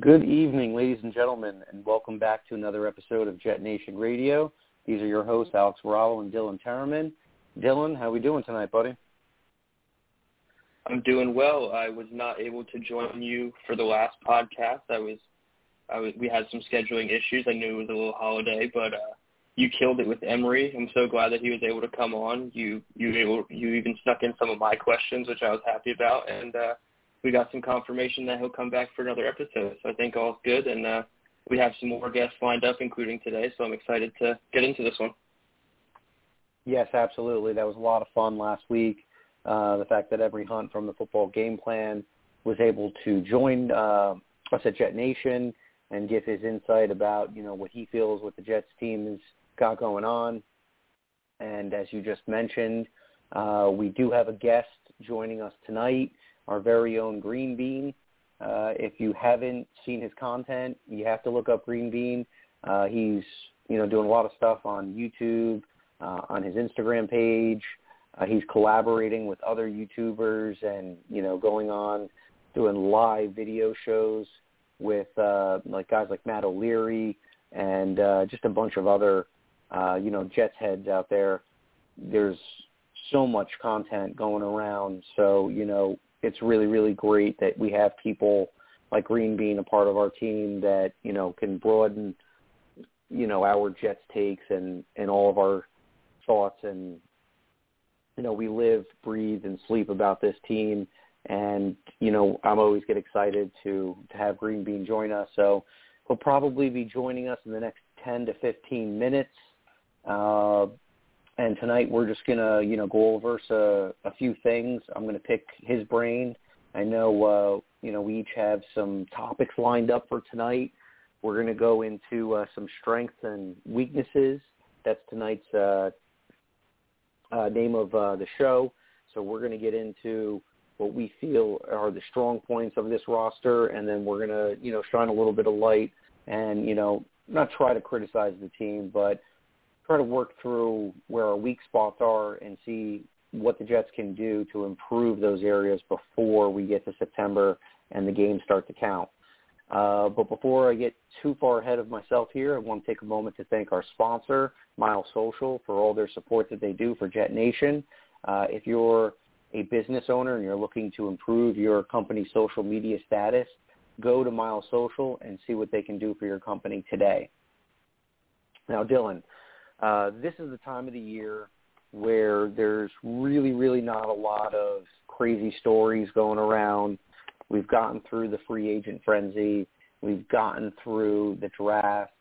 Good evening, ladies and gentlemen, and welcome back to another episode of Jet Nation Radio. These are your hosts, Alex Varallo and Dylan Terriman. Dylan, how are we doing tonight, buddy? I'm doing well. I was not able to join you for the last podcast. I was, I was. We had some scheduling issues. I knew it was a little holiday, but uh, you killed it with Emery. I'm so glad that he was able to come on. You, you able, you even snuck in some of my questions, which I was happy about, and. uh we got some confirmation that he'll come back for another episode. So I think all's good, and uh, we have some more guests lined up, including today. So I'm excited to get into this one. Yes, absolutely. That was a lot of fun last week. Uh, the fact that Emery Hunt from the Football Game Plan was able to join uh, us at Jet Nation and give his insight about you know what he feels what the Jets team has got going on. And as you just mentioned, uh, we do have a guest joining us tonight our very own Green Bean. Uh, if you haven't seen his content, you have to look up Green Bean. Uh, he's you know doing a lot of stuff on YouTube, uh, on his Instagram page. Uh, he's collaborating with other YouTubers and you know going on doing live video shows with uh, like guys like Matt O'Leary and uh, just a bunch of other uh, you know Jets heads out there. There's so much content going around, so you know it's really really great that we have people like Green Bean a part of our team that you know can broaden you know our Jets takes and and all of our thoughts and you know we live, breathe, and sleep about this team. And you know I'm always get excited to to have Green Bean join us. So he'll probably be joining us in the next 10 to 15 minutes. Uh, and tonight we're just gonna you know go over a, few things. I'm gonna pick his brain. I know uh, you know we each have some topics lined up for tonight. We're gonna go into uh, some strengths and weaknesses. That's tonight's uh, uh, name of uh, the show. So we're gonna get into what we feel are the strong points of this roster, and then we're gonna you know shine a little bit of light and you know not try to criticize the team, but try to work through where our weak spots are and see what the Jets can do to improve those areas before we get to September and the games start to count. Uh, but before I get too far ahead of myself here, I want to take a moment to thank our sponsor, Mile Social, for all their support that they do for Jet Nation. Uh, if you're a business owner and you're looking to improve your company's social media status, go to Mile Social and see what they can do for your company today. Now, Dylan, uh, this is the time of the year where there's really, really not a lot of crazy stories going around. We've gotten through the free agent frenzy. We've gotten through the draft.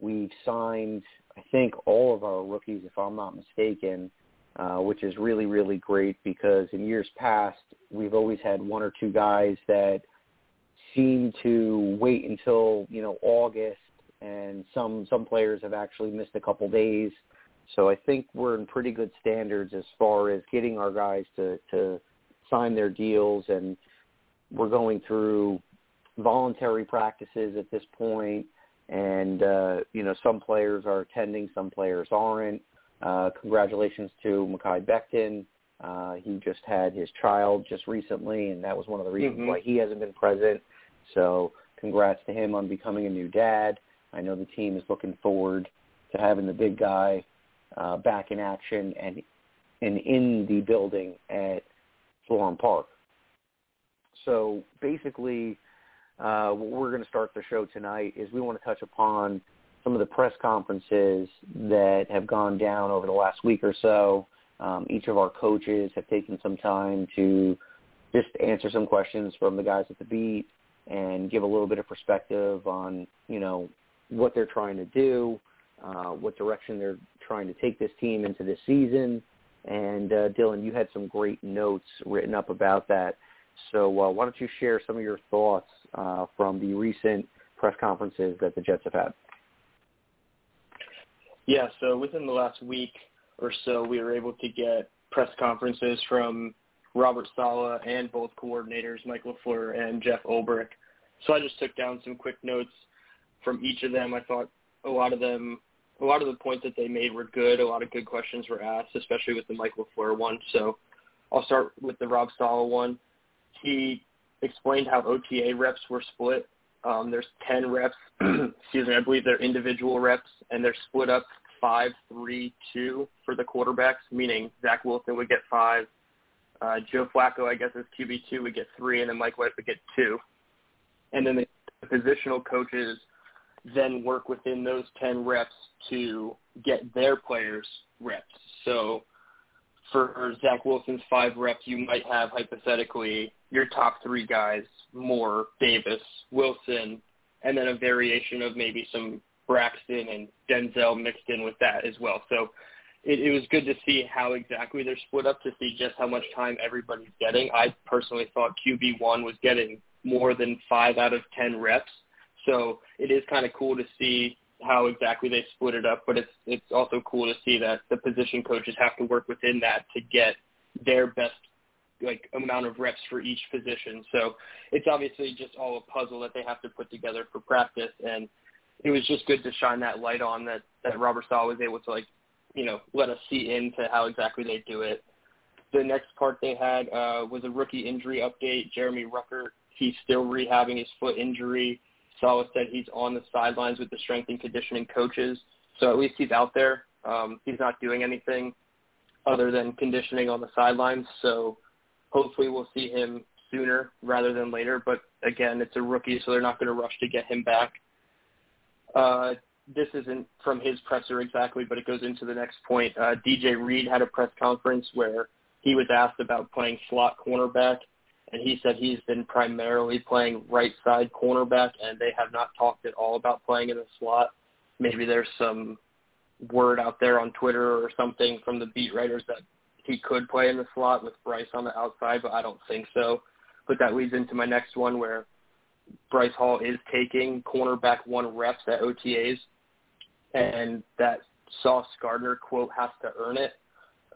We've signed, I think, all of our rookies, if I'm not mistaken, uh, which is really, really great because in years past, we've always had one or two guys that seem to wait until, you know, August and some some players have actually missed a couple days. So I think we're in pretty good standards as far as getting our guys to to sign their deals, and we're going through voluntary practices at this point. And uh, you know, some players are attending, some players aren't. Uh, congratulations to Mekhi Becton. Uh, he just had his child just recently, and that was one of the reasons mm-hmm. why he hasn't been present. So congrats to him on becoming a new dad. I know the team is looking forward to having the big guy uh, back in action and and in the building at Florham Park. So basically, uh, what we're going to start the show tonight is we want to touch upon some of the press conferences that have gone down over the last week or so. Um, each of our coaches have taken some time to just answer some questions from the guys at the beat and give a little bit of perspective on, you know, what they're trying to do, uh, what direction they're trying to take this team into this season. And uh, Dylan, you had some great notes written up about that. So uh, why don't you share some of your thoughts uh, from the recent press conferences that the Jets have had. Yeah, so within the last week or so, we were able to get press conferences from Robert Saleh and both coordinators, Mike LaFleur and Jeff Ulbrich. So I just took down some quick notes from each of them. I thought a lot of them, a lot of the points that they made were good. A lot of good questions were asked, especially with the Michael LaFleur one. So I'll start with the Rob Saleh one. He explained how OTA reps were split. Um, there's 10 reps, excuse me, I believe they're individual reps, and they're split up five, three, two for the quarterbacks, meaning Zach Wilson would get five, uh, Joe Flacco, I guess, as QB2 would get three, and then Mike White would get two. And then the positional coaches then work within those 10 reps to get their players reps. So for Zach Wilson's five reps, you might have hypothetically your top three guys, Moore, Davis, Wilson, and then a variation of maybe some Braxton and Denzel mixed in with that as well. So it, it was good to see how exactly they're split up to see just how much time everybody's getting. I personally thought QB1 was getting more than five out of 10 reps. So it is kind of cool to see how exactly they split it up, but it's it's also cool to see that the position coaches have to work within that to get their best like amount of reps for each position. So it's obviously just all a puzzle that they have to put together for practice and it was just good to shine that light on that that Robert Saleh was able to like you know let us see into how exactly they do it. The next part they had uh, was a rookie injury update. Jeremy Ruckert, he's still rehabbing his foot injury. Saleh said he's on the sidelines with the strength and conditioning coaches, so at least he's out there. Um, he's not doing anything other than conditioning on the sidelines. So hopefully we'll see him sooner rather than later. But again, it's a rookie, so they're not going to rush to get him back. Uh, this isn't from his presser exactly, but it goes into the next point. Uh, DJ Reed had a press conference where he was asked about playing slot cornerback, and he said he's been primarily playing right side cornerback, and they have not talked at all about playing in the slot. Maybe there's some word out there on Twitter or something from the beat writers that he could play in the slot with Bryce on the outside, but I don't think so. But that leads into my next one where Bryce Hall is taking cornerback one reps at OTAs, and that Sauce Gardner quote has to earn it.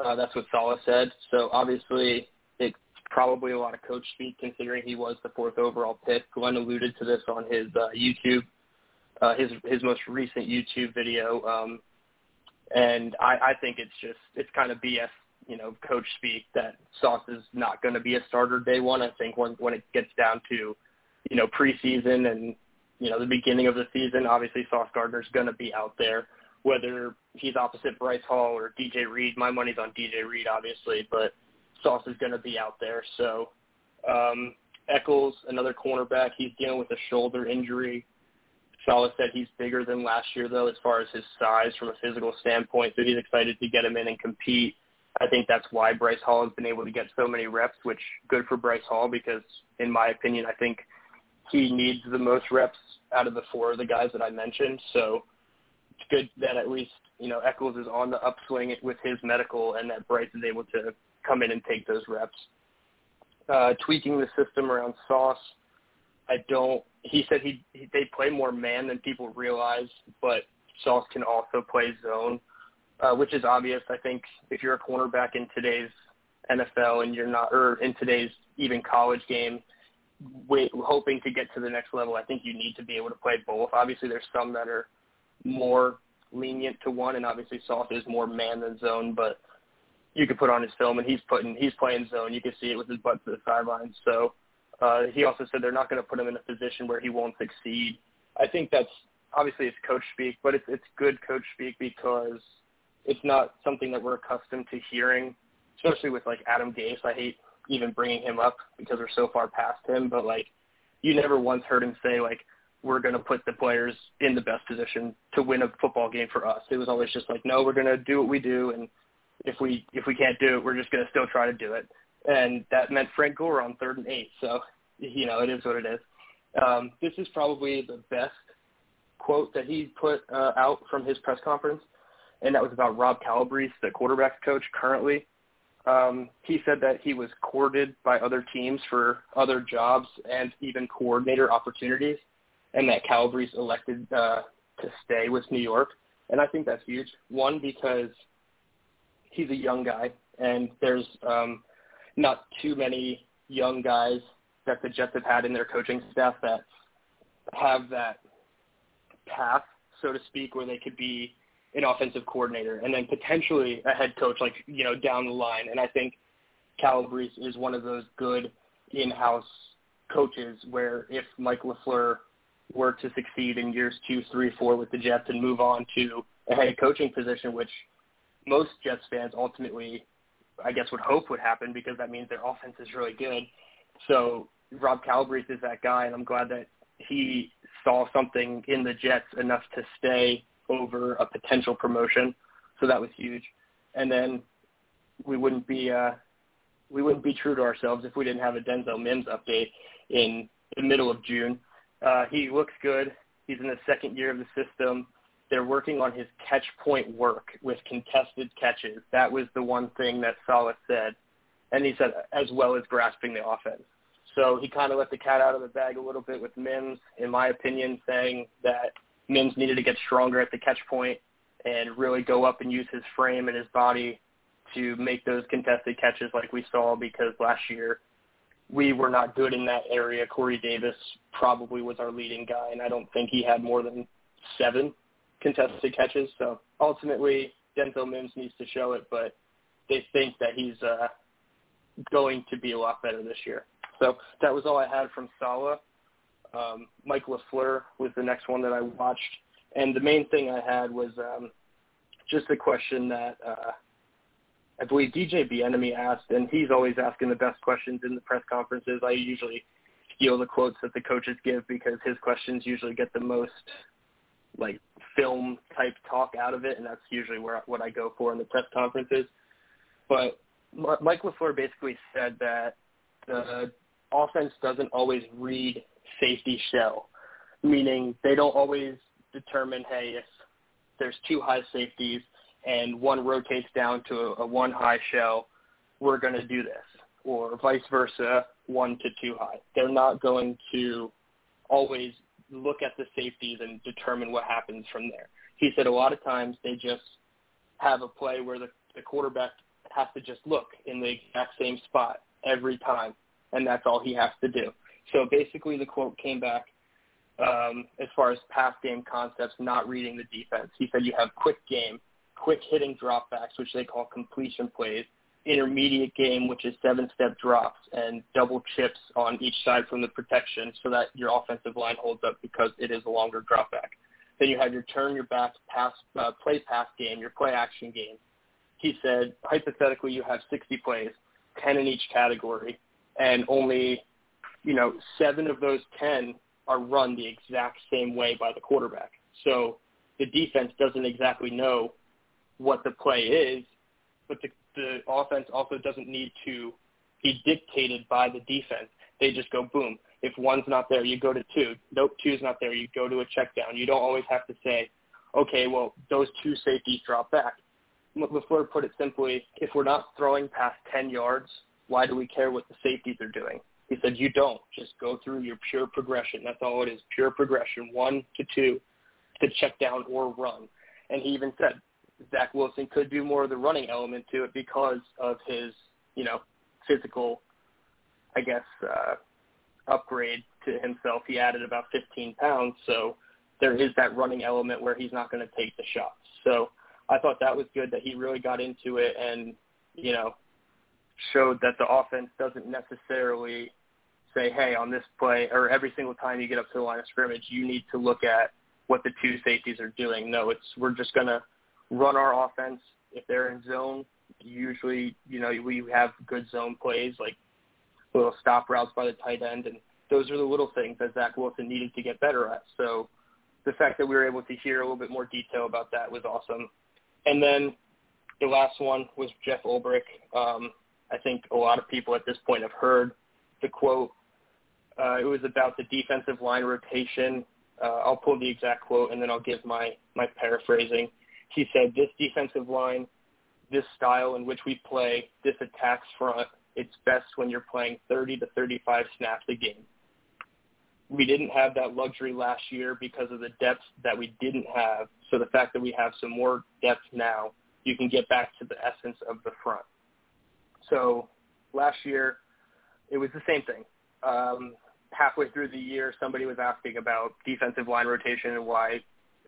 Uh, that's what Saleh said. So obviously, probably a lot of coach speak considering he was the fourth overall pick. Glenn alluded to this on his uh, YouTube, uh, his his most recent YouTube video, um, and I, I think it's just it's kind of BS, you know, coach speak that Sauce is not going to be a starter day one. I think when when it gets down to you know, preseason and, you know, the beginning of the season, obviously Sauce Gardner's going to be out there. Whether he's opposite Bryce Hall or DJ Reed, my money's on DJ Reed, obviously, but Sauce is going to be out there. So um, Echols, another cornerback, he's dealing with a shoulder injury. Saleh said he's bigger than last year, though, as far as his size from a physical standpoint. So he's excited to get him in and compete. I think that's why Bryce Hall has been able to get so many reps, which good for Bryce Hall because, in my opinion, I think – he needs the most reps out of the four of the guys that I mentioned. So it's good that at least you know Echols is on the upswing with his medical, and that Bryce is able to come in and take those reps. Uh, tweaking the system around Sauce, I don't. He said he, he they play more man than people realize, but Sauce can also play zone, uh, which is obvious. I think if you're a cornerback in today's NFL and you're not, or in today's even college game, wait, hoping to get to the next level, I think you need to be able to play both. Obviously, there's some that are more lenient to one, and obviously Sauce is more man than zone, but you could put on his film, and he's putting he's playing zone. You can see it with his butt to the sidelines. So uh, he also said they're not going to put him in a position where he won't succeed. I think that's obviously it's coach speak, but it's it's good coach speak because it's not something that we're accustomed to hearing, especially with like Adam Gase. I hate even bringing him up because we're so far past him. But like, you never once heard him say like, we're going to put the players in the best position to win a football game for us. It was always just like, no, we're going to do what we do, and if we if we can't do it, we're just going to still try to do it. And that meant Frank Gore on third and eight. So, you know, it is what it is. Um, this is probably the best quote that he put uh, out from his press conference, and that was about Rob Calabrese, the quarterback coach currently. Um, he said that he was courted by other teams for other jobs and even coordinator opportunities. and that Calabrese elected uh, to stay with New York. And I think that's huge. One, because he's a young guy, and there's um, not too many young guys that the Jets have had in their coaching staff that have that path, so to speak, where they could be an offensive coordinator and then potentially a head coach, like you know, down the line. And I think Calabrese is one of those good in-house coaches where if Mike LaFleur were to succeed in years two, three, four with the Jets and move on to a head coaching position, which most Jets fans ultimately, I guess, would hope would happen because that means their offense is really good. So Rob Calabrese is that guy, and I'm glad that he saw something in the Jets enough to stay over a potential promotion. So that was huge. And then we wouldn't be uh, we wouldn't be true to ourselves if we didn't have a Denzel Mims update in the middle of June. Uh, he looks good. He's in the second year of the system. They're working on his catch point work with contested catches. That was the one thing that Saleh said. And he said, as well as grasping the offense. So he kind of let the cat out of the bag a little bit with Mims, in my opinion, saying that Mims needed to get stronger at the catch point and really go up and use his frame and his body to make those contested catches like we saw because last year we were not good in that area. Corey Davis probably was our leading guy, and I don't think he had more than seven contested catches. So ultimately, Denzel Mims needs to show it, but they think that he's uh, going to be a lot better this year. So that was all I had from Saleh. Um, Mike LaFleur was the next one that I watched, and the main thing I had was um, just a question that uh, I believe DJ Bien-Aime asked, and he's always asking the best questions in the press conferences. I usually steal the quotes that the coaches give because his questions usually get the most like film type talk out of it, and that's usually where what I go for in the press conferences. But Mike LaFleur basically said that the offense doesn't always read safety shell, meaning they don't always determine, hey, if there's two high safeties and one rotates down to a, a one high shell, we're going to do this, or vice versa, one to two high. They're not going to always look at the safeties and determine what happens from there. He said a lot of times they just have a play where the, the quarterback has to just look in the exact same spot every time, and that's all he has to do. So basically the quote came back um, as far as pass game concepts, not reading the defense. He said you have quick game, quick hitting dropbacks, which they call completion plays, intermediate game, which is seven-step drops and double chips on each side from the protection so that your offensive line holds up because it is a longer dropback. Then you have your turn your back pass, uh, play pass game, your play action game. He said, hypothetically, you have 60 plays, 10 in each category, and only, you know, seven of those 10 are run the exact same way by the quarterback. So the defense doesn't exactly know what the play is, but the, the offense also doesn't need to be dictated by the defense. They just go boom. If one's not there, you go to two. Nope, two's not there. You go to a check down. You don't always have to say, okay, well, those two safeties drop back. LaFleur put it simply, if we're not throwing past 10 yards, why do we care what the safeties are doing? He said, you don't. Just go through your pure progression. That's all it is, pure progression, one to two, to check down or run. And he even said, Zach Wilson could do more of the running element to it because of his, you know, physical, I guess, uh, upgrade to himself. He added about 15 pounds, so there is that running element where he's not going to take the shots. So I thought that was good that he really got into it and, you know, showed that the offense doesn't necessarily say, hey, on this play or every single time you get up to the line of scrimmage, you need to look at what the two safeties are doing. No, it's we're just going to run our offense. If they're in zone, usually, you know, we have good zone plays like little stop routes by the tight end, and those are the little things that Zach Wilson needed to get better at. So the fact that we were able to hear a little bit more detail about that was awesome. And then the last one was Jeff Ulbrich. Um, I think a lot of people at this point have heard the quote. Uh, it was about the defensive line rotation. Uh, I'll pull the exact quote and then I'll give my my paraphrasing. He said, this defensive line, this style in which we play, this attacks front, it's best when you're playing 30 to 35 snaps a game. we didn't have that luxury last year because of the depth that we didn't have. So the fact that we have some more depth now, you can get back to the essence of the front. So last year, it was the same thing. Um, halfway through the year, somebody was asking about defensive line rotation and why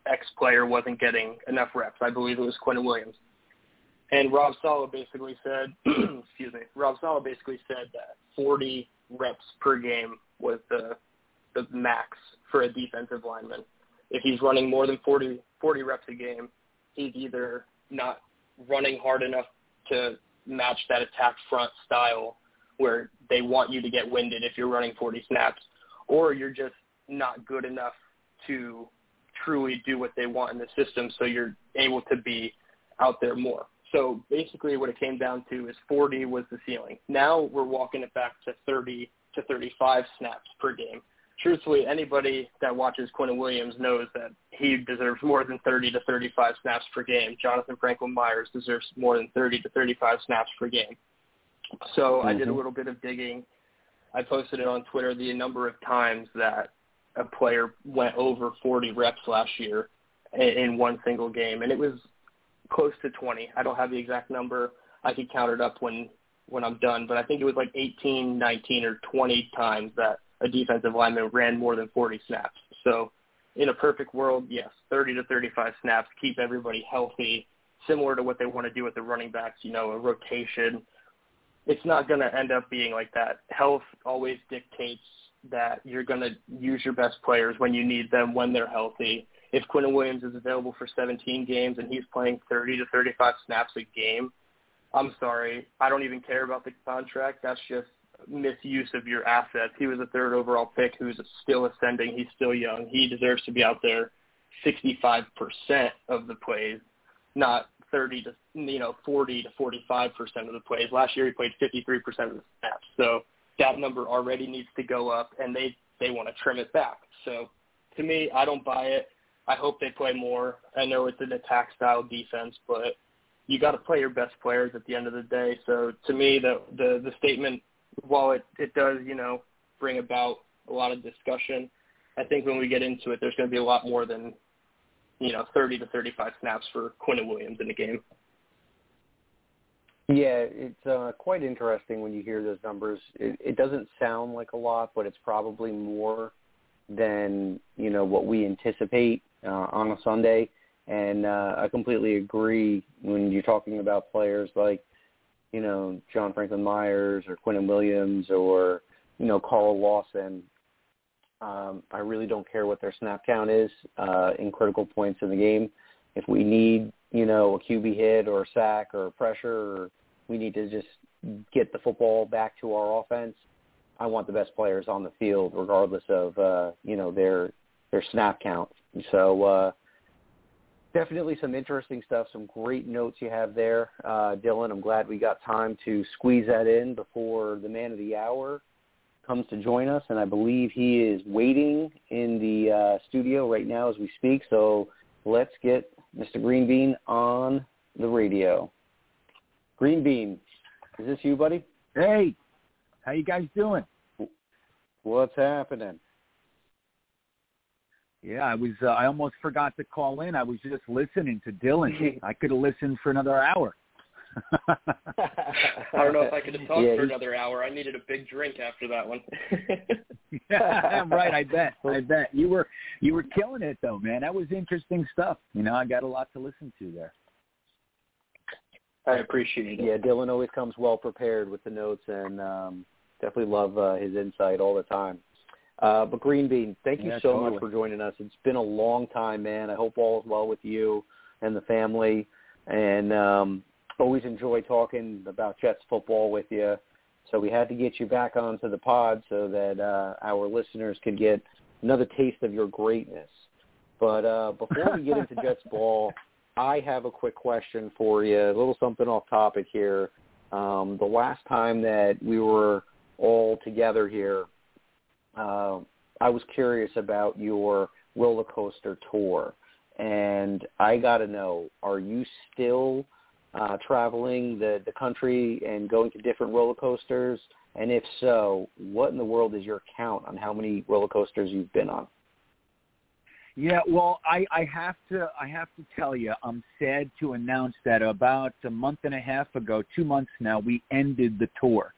X player wasn't getting enough reps. I believe it was Quinn Williams. And Rob Saleh basically said, excuse me, Rob Saleh basically said that 40 reps per game was the the max for a defensive lineman. If he's running more than 40 40 reps a game, he's either not running hard enough to match that attack front style where they want you to get winded if you're running 40 snaps, or you're just not good enough to truly do what they want in the system so you're able to be out there more. So basically what it came down to is 40 was the ceiling. Now we're walking it back to 30 to 35 snaps per game. Truthfully, anybody that watches Quinn Williams knows that he deserves more than 30 to 35 snaps per game. Jonathan Franklin Myers deserves more than 30 to 35 snaps per game. So mm-hmm. I did a mm-hmm. little bit of digging. I posted it on Twitter the number of times that a player went over 40 reps last year in one single game, and it was close to 20. I don't have the exact number. I could count it up when when I'm done, but I think it was like 18, 19, or 20 times that a defensive lineman ran more than 40 snaps. So in a perfect world, yes, 30 to 35 snaps, keep everybody healthy, similar to what they want to do with the running backs, you know, a rotation. It's not going to end up being like that. Health always dictates that you're going to use your best players when you need them, when they're healthy. If Quinn Williams is available for 17 games and he's playing 30 to 35 snaps a game, I'm sorry. I don't even care about the contract. That's just misuse of your assets. He was a third overall pick who's still ascending. He's still young. He deserves to be out there 65% of the plays, not 30 to you know 40 to 45% of the plays. Last year he played 53% of the snaps. So that number already needs to go up, and they they want to trim it back. So to me, I don't buy it. I hope they play more. I know it's an attack style defense, but you got to play your best players at the end of the day. So to me, the the the statement, while it it does you know bring about a lot of discussion, I think when we get into it, there's going to be a lot more than you know 30 to 35 snaps for Quinn Williams in a game. Yeah, it's uh, quite interesting when you hear those numbers. It, it doesn't sound like a lot, but it's probably more than you know what we anticipate uh, on a Sunday. And uh, I completely agree when you're talking about players like, you know, John Franklin Myers or Quinton Williams or, you know, Carl Lawson. Um, I really don't care what their snap count is uh, in critical points in the game. If we need, you know, a QB hit or a sack or pressure or we need to just get the football back to our offense, I want the best players on the field regardless of, uh, you know, their their snap count. So uh, definitely some interesting stuff, some great notes you have there, uh, Dylan. I'm glad we got time to squeeze that in before the man of the hour comes to join us, and I believe he is waiting in the uh, studio right now as we speak. So let's get Mr. Green Bean on the radio. Green Bean, is this you, buddy? Hey, how you guys doing? What's happening? Yeah, I was. Uh, I almost forgot to call in. I was just listening to Dylan. I could have listened for another hour. I don't know if I could have talked yeah, for another hour. I needed a big drink after that one. yeah, right. I bet. I bet you were you were killing it though, man. That was interesting stuff. You know, I got a lot to listen to there. I appreciate it. Yeah, Dylan always comes well prepared with the notes, and um, definitely love uh, his insight all the time. Uh, but Green Bean, thank you yeah, so totally. much for joining us. It's been a long time, man. I hope all is well with you and the family. And um, always enjoy talking about Jets football with you. So we had to get you back onto the pod so that uh, our listeners could get another taste of your greatness. But uh, before we get into Jets ball, I have a quick question for you, a little something off topic here. Um, the last time that we were all together here, uh, I was curious about your roller coaster tour, and I got to know: Are you still uh, traveling the the country and going to different roller coasters? And if so, what in the world is your count on how many roller coasters you've been on? Yeah, well, I, I have to I have to tell you, I'm sad to announce that about a month and a half ago, two months now, we ended the tour.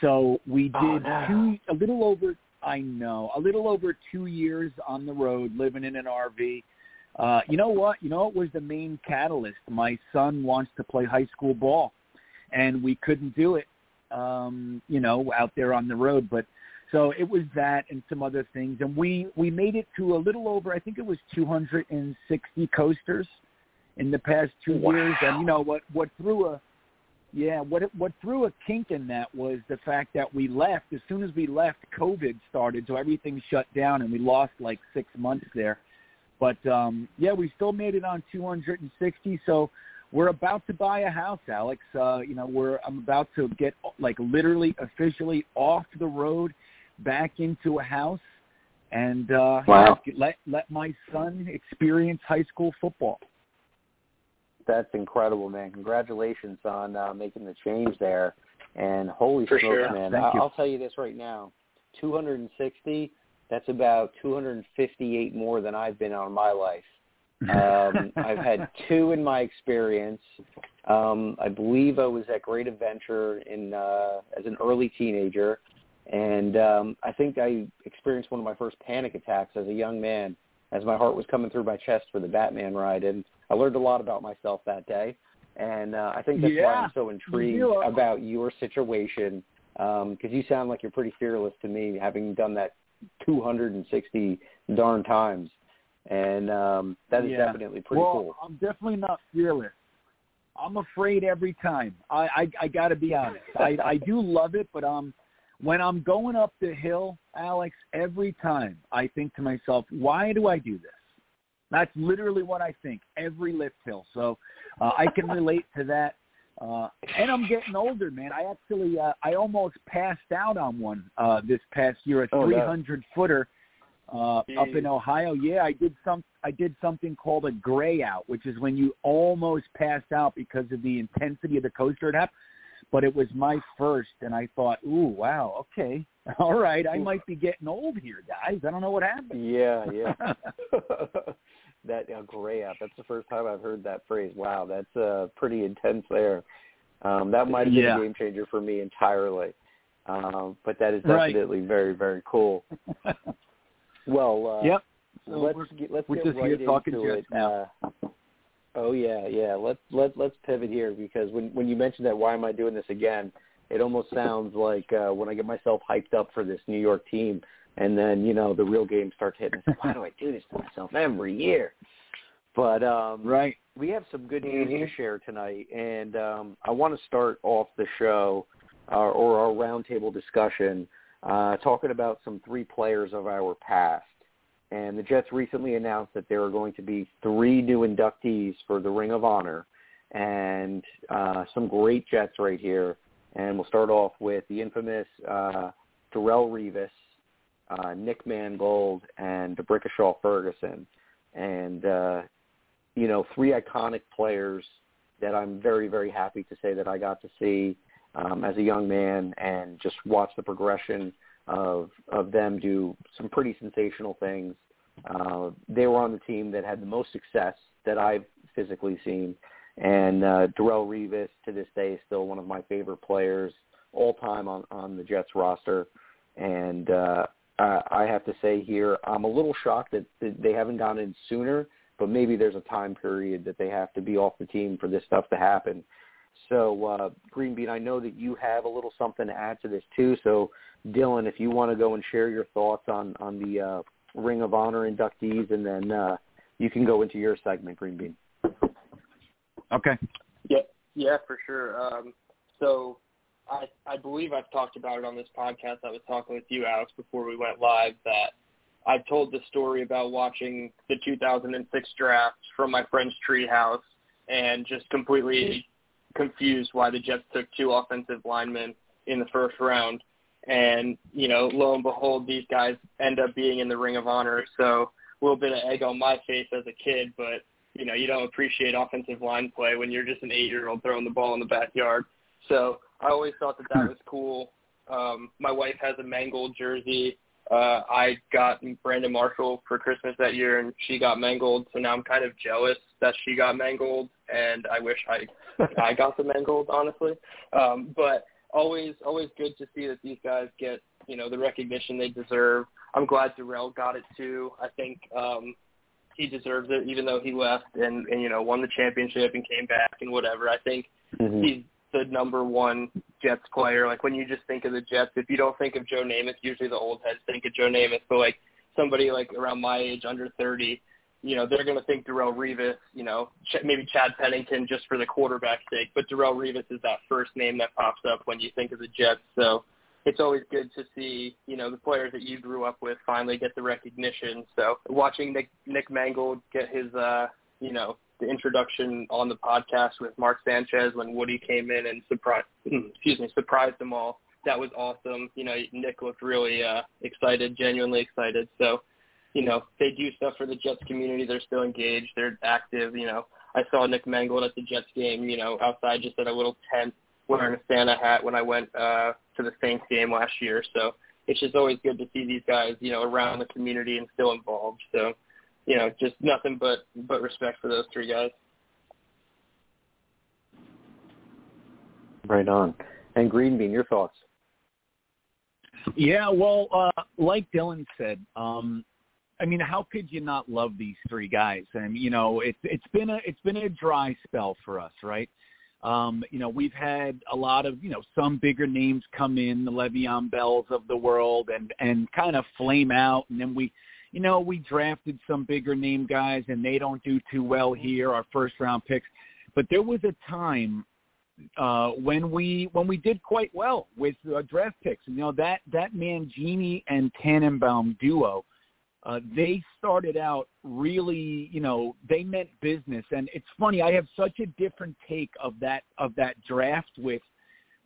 So we Oh, did no. two, a little over, I know, a little over two years on the road, living in an RV. Uh, you know what? You know what was the main catalyst? My son wants to play high school ball, and we couldn't do it, um, you know, out there on the road. But so it was that and some other things, and we we made it to a little over. I think it was 260 coasters in the past two Wow. years. And you know what? What threw a yeah, what what threw a kink in that was the fact that we left as soon as we left. COVID started, so everything shut down, and we lost like six months there. But um yeah, we still made it on 260. So we're about to buy a house, Alex. Uh, you know, we're I'm about to get like literally officially off the road back into a house and uh Wow. let let my son experience high school football. That's incredible, man. Congratulations on uh, making the change there. And holy For smokes, sure. man. Thank I- you. I'll tell you this right now. 260, that's about 258 more than I've been on my life. Um, I've had two in my experience. Um, I believe I was at Great Adventure in uh, as an early teenager, and um, I think I experienced one of my first panic attacks as a young man, as my heart was coming through my chest for the Batman ride, and I learned a lot about myself that day. And uh, I think that's why I'm so intrigued you about your situation, because you sound like you're pretty fearless to me, having done that 260 darn times and um, that is Yeah. definitely pretty well, cool. I'm definitely not fearless. I'm afraid every time. I I, I got to be honest. I I do love it, but um, when I'm going up the hill, Alex, every time I think to myself, why do I do this? That's literally what I think every lift hill. So uh, I can relate to that. Uh, and I'm getting older, man. I actually uh, I almost passed out on one uh, this past year, a Oh, no. 300 footer uh, up in Ohio. Yeah, I did some. I did something called a gray out, which is when you almost passed out because of the intensity of the coaster it had. But it was my first, and I thought, ooh, wow, okay, all right, I might be getting old here, guys. I don't know what happened. Yeah, yeah. that uh, gray out. That's the first time I've heard that phrase. Wow, that's uh, pretty intense there. Um, that might have been Yeah. a game changer for me entirely. Um, but that is Right. definitely very, very cool. Well, uh, yep. So let's we're- get let's we're get just right here talking into Jets it. now. Uh, oh yeah, yeah. Let's let let's pivot here because when when you mentioned that, why am I doing this again? It almost sounds like uh, when I get myself hyped up for this New York team, and then you know the real game starts hitting. Say, why do I do this to myself every year? But um, right. we have some good news Mhm. to share tonight, and um, I want to start off the show uh, or our roundtable discussion uh, talking about some three players of our past. And the Jets recently announced that there are going to be three new inductees for the Ring of Honor, and uh, some great Jets right here. And we'll start off with the infamous uh, Darrelle Revis, uh, Nick Mangold, and D'Brickashaw Ferguson. And uh, you know, three iconic players that I'm very, very happy to say that I got to see um, as a young man and just watch the progression of of them do some pretty sensational things. Uh, they were on the team that had the most success that I've physically seen, and uh, Darrelle Revis to this day is still one of my favorite players all time on on the Jets roster. And uh, I I have to say here, I'm a little shocked that, that they haven't gone in sooner but maybe there's a time period that they have to be off the team for this stuff to happen. So, uh, Green Bean, I know that you have a little something to add to this too. So, Dylan, if you want to go and share your thoughts on on the uh, Ring of Honor inductees, and then uh, you can go into your segment, Green Bean. Okay. Yeah, yeah, for sure. Um, so I I believe I've talked about it on this podcast. I was talking with you, Alex, before we went live that I've told the story about watching the 2006 draft from my friend's treehouse and just completely confused why the Jets took two offensive linemen in the first round. And, you know, lo and behold, these guys end up being in the Ring of Honor. So a little bit of egg on my face as a kid, but you know, you don't appreciate offensive line play when you're just an eight-year-old throwing the ball in the backyard. So I always thought that that was cool. Um, my wife has a Mangold jersey. Uh, I got Brandon Marshall for Christmas that year, and she got Mangold. So now I'm kind of jealous that she got Mangold, and I wish I I got the Mangold, honestly. Um, but always always good to see that these guys get you know the recognition they deserve. I'm glad Darrelle got it too. I think um, he deserves it, even though he left and, and you know won the championship and came back and whatever. I think mm-hmm. he's the number one Jets player. Like when you just think of the Jets, if you don't think of Joe Namath, usually the old heads think of Joe Namath. But like somebody like around my age, under 30, you know, they're going to think Darrelle Revis, you know, Ch- maybe Chad Pennington just for the quarterback sake. But Darrelle Revis is that first name that pops up when you think of the Jets. So it's always good to see, you know, the players that you grew up with finally get the recognition. So watching Nick Nick Mangold get his, uh, you know, the introduction on the podcast with Mark Sanchez when Woody came in and surprised, excuse me, surprised them all. That was awesome. You know, Nick looked really uh, excited, genuinely excited. So, you know, they do stuff for the Jets community. They're still engaged. They're active. You know, I saw Nick Mangold at the Jets game. You know, outside just at a little tent wearing a Santa hat when I went uh, to the Saints game last year. So it's just always good to see these guys, you know, around the community and still involved. So you know, just nothing but but respect for those three guys. Right on. And Green Bean, your thoughts? Yeah, well, uh, like Dylan said, um, I mean, how could you not love these three guys? And you know, it's it's been a it's been a dry spell for us, right? Um, you know, we've had a lot of you know some bigger names come in, the Le'Veon Bells of the world, and and kind of flame out, and then we you know, we drafted some bigger name guys and they don't do too well here, our first round picks. But there was a time uh, when we when we did quite well with uh, draft picks. You know that that Mangini and Tannenbaum duo, uh, they started out really, you know, they meant business. And it's funny, I have such a different take of that of that draft with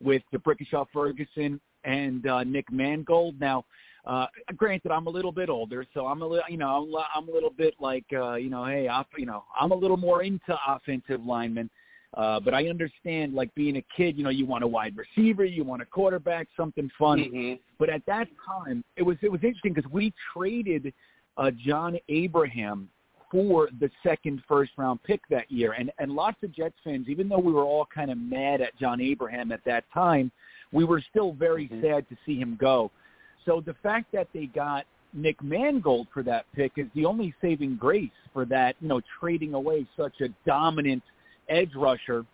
with the D'Brickashaw Ferguson and uh, Nick Mangold. Now, uh, granted, I'm a little bit older, so I'm a little, you know, I'm, I'm a little bit like, uh, you know, hey, off, you know, I'm a little more into offensive linemen. Uh, but I understand, like being a kid, you know, you want a wide receiver, you want a quarterback, something fun. Mm-hmm. But at that time, it was it was interesting because we traded uh, John Abraham for the second first round pick that year, and and lots of Jets fans, even though we were all kind of mad at John Abraham at that time, we were still very mm-hmm. sad to see him go. So the fact that they got Nick Mangold for that pick is the only saving grace for that, you know, trading away such a dominant edge rusher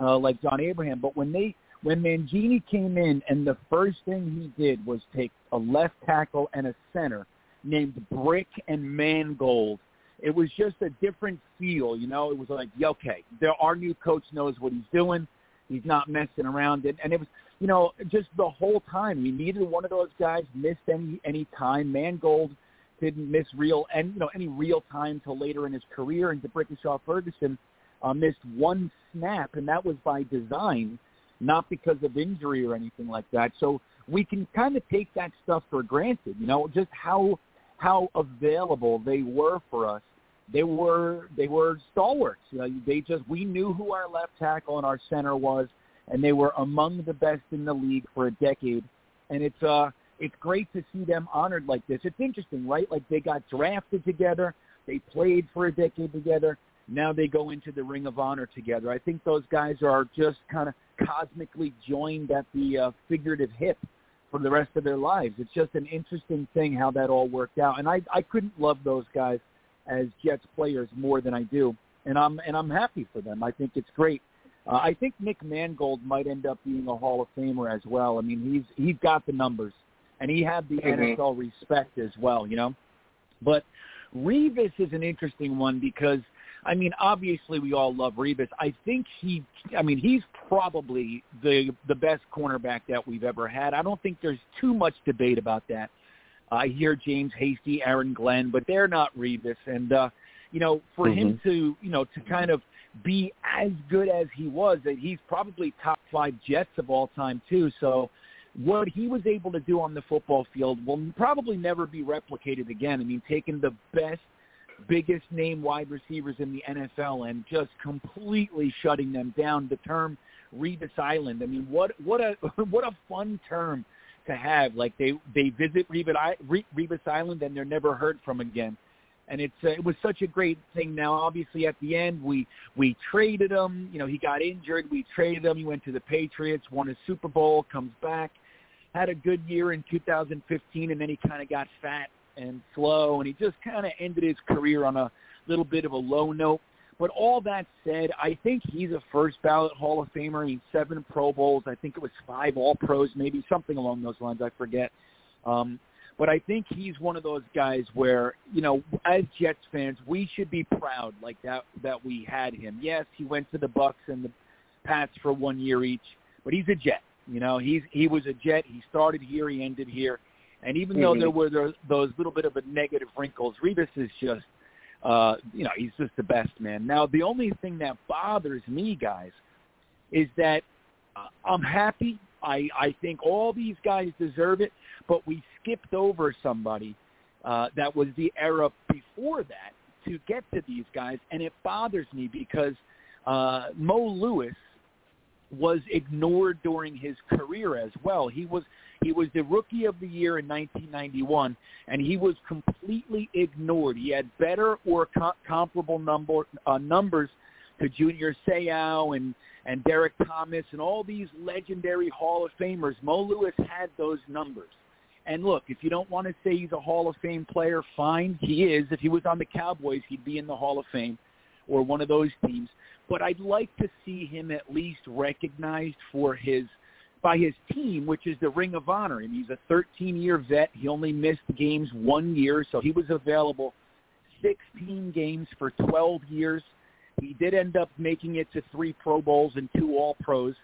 uh, like John Abraham. But when they when Mangini came in and the first thing he did was take a left tackle and a center named Brick and Mangold. It was just a different feel, you know. It was like, okay, there, our new coach knows what he's doing. He's not messing around, and, and it was you know, just the whole time. We needed one of those guys missed any any time. Mangold didn't miss real and you know any real time till later in his career, and D'Brickashaw Ferguson uh, missed one snap, and that was by design, not because of injury or anything like that. So we can kind of take that stuff for granted. You know, just how how available they were for us. They were they were stalwarts. You know, they just we knew who our left tackle and our center was and they were among the best in the league for a decade. And it's uh it's great to see them honored like this. It's interesting, right? Like they got drafted together, they played for a decade together. Now they go into the Ring of Honor together. I think those guys are just kind of cosmically joined at the uh, figurative hip for the rest of their lives. It's just an interesting thing how that all worked out. And I I couldn't love those guys as Jets players more than I do. And I'm and I'm happy for them. I think it's great uh, I think Nick Mangold might end up being a Hall of Famer as well. I mean, he's he's got the numbers, and he had the mm-hmm. NFL respect as well, you know. But Revis is an interesting one because I mean, obviously we all love Revis. I think he, I mean, he's probably the the best cornerback that we've ever had. I don't think there's too much debate about that. I hear James Hasty, Aaron Glenn, but they're not Revis. And uh, you know, for mm-hmm. him to, you know, to kind of be as good as he was, that he's probably top five Jets of all time too. So what he was able to do on the football field will probably never be replicated again. I mean, taking the best, biggest name wide receivers in the NFL and just completely shutting them down. The term Revis Island. I mean, what what a what a fun term to have. Like they they visit Revis Island and they're never heard from again. And it's uh, it was such a great thing. Now, obviously, at the end, we we traded him. You know, he got injured. We traded him. He went to the Patriots, won a Super Bowl, comes back, had a good year in 2015, and then he kind of got fat and slow, and he just kind of ended his career on a little bit of a low note. But all that said, I think he's a first ballot Hall of Famer. He's seven Pro Bowls. I think it was five All Pros, maybe something along those lines. I forget. Um, but I think he's one of those guys where, you know, as Jets fans, we should be proud like that that we had him. Yes, he went to the Bucs and the Pats for one year each, but he's a Jet. You know, he's he was a Jet. He started here, he ended here, and even mm-hmm. though there were those, those little bit of a negative wrinkles, Revis is just uh, you know, he's just the best man. Now, the only thing that bothers me, guys, is that uh, I'm happy. I I think all these guys deserve it, but we skipped over somebody uh, that was the era before that to get to these guys, and it bothers me because uh, Mo Lewis was ignored during his career as well. He was he was the rookie of the year in 1991, and he was completely ignored. He had better or co- comparable number uh, numbers to Junior Seau and and Derrick Thomas and all these legendary Hall of Famers. Mo Lewis had those numbers. And look, if you don't want to say he's a Hall of Fame player, fine, he is. If he was on the Cowboys, he'd be in the Hall of Fame or one of those teams. But I'd like to see him at least recognized for his by his team, which is the Ring of Honor. And he's a 13-year vet. He only missed games one year, so he was available 16 games for 12 years. He did end up making it to three Pro Bowls and two All Pros,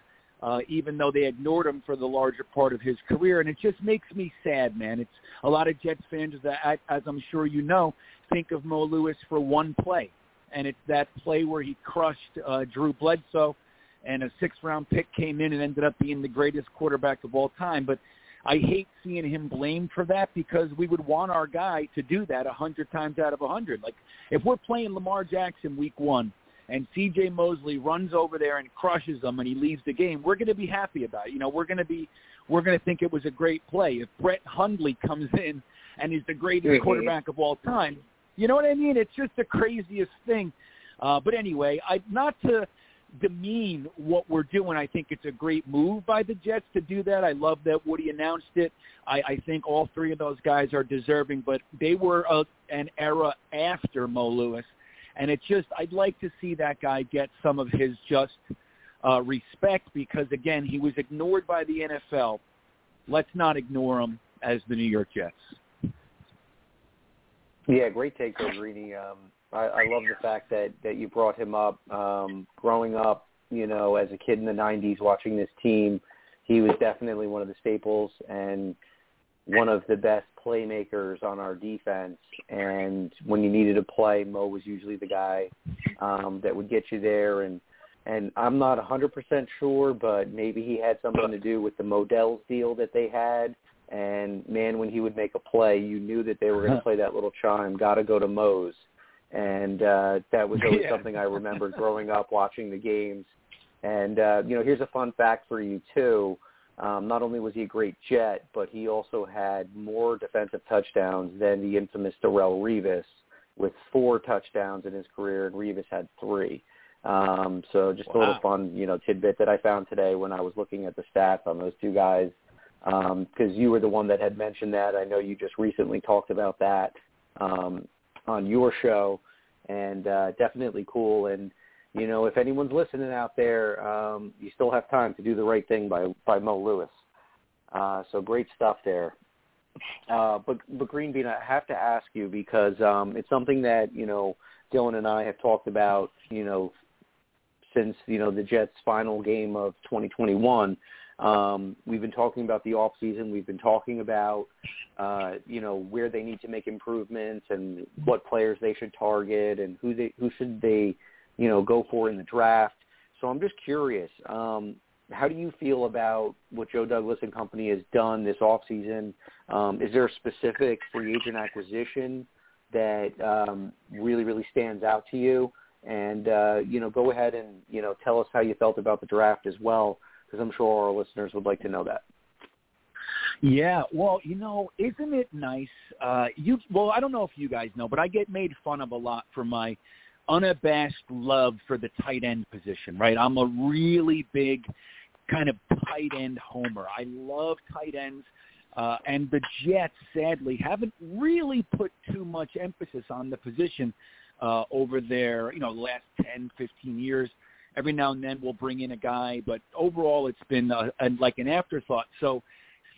uh, even though they ignored him for the larger part of his career. And it just makes me sad, man. It's a lot of Jets fans, that, as I'm sure you know, think of Mo Lewis for one play, and it's that play where he crushed uh, Drew Bledsoe and a sixth round pick came in and ended up being the greatest quarterback of all time. But I hate seeing him blamed for that because we would want our guy to do that a hundred times out of a hundred. Like if we're playing Lamar Jackson week one and C.J. Mosley runs over there and crushes them and he leaves the game, we're going to be happy about it. You know, we're going to be we're going to think it was a great play. If Brett Hundley comes in and he's the greatest mm-hmm. quarterback of all time, you know what I mean? It's just the craziest thing. Uh, but anyway, I not to demean what we're doing. I think it's a great move by the Jets to do that. I love that Woody announced it. I, I think all three of those guys are deserving, but they were a, an era after Mo Lewis, and it's just I'd like to see that guy get some of his just uh, respect because again he was ignored by the NFL. Let's not ignore him as the New York Jets. Yeah, great take, Greeny. Um, I, I love the fact that that you brought him up. Um, growing up, you know, as a kid in the '90s, watching this team, he was definitely one of the staples and one of the best playmakers on our defense. And when you needed a play, Mo was usually the guy um, that would get you there. And and I'm not 100% sure, but maybe he had something to do with the Modell's deal that they had. And man, when he would make a play, you knew that they were going to play that little chime, "Got to go to Mo's." and uh, that was always yeah. something I remembered growing up watching the games. And uh, you know, here's a fun fact for you too. Um, not only was he a great Jet, but he also had more defensive touchdowns than the infamous Darrelle Revis, with four touchdowns in his career, and Revis had three. Um, so just wow. a little fun, you know, tidbit that I found today when I was looking at the stats on those two guys, because um, you were the one that had mentioned that. I know you just recently talked about that. Um, on your show, and uh, definitely cool. And you know, if anyone's listening out there, um, you still have time to do the right thing by by Mo Lewis. Uh, so great stuff there. Uh, but but Green Bean, I have to ask you because um, it's something that you know Dylan and I have talked about. You know, since you know the Jets' final game of 2021. Um, we've been talking about the off season. We've been talking about uh, you know where they need to make improvements and what players they should target and who they who should they you know go for in the draft. So I'm just curious. Um, how do you feel about what Joe Douglas and company has done this off season? Um, is there a specific free agent acquisition that um, really really stands out to you? And uh, you know, go ahead and you know tell us how you felt about the draft as well because I'm sure our listeners would like to know that. Yeah, well, you know, isn't it nice? Uh you well, I don't know if you guys know, but I get made fun of a lot for my unabashed love for the tight end position, right? I'm a really big kind of tight end homer. I love tight ends. Uh, and the Jets, sadly, haven't really put too much emphasis on the position uh, over there, you know, last 10, 15 years. Every now and then we'll bring in a guy, but overall it's been a, a, like an afterthought. So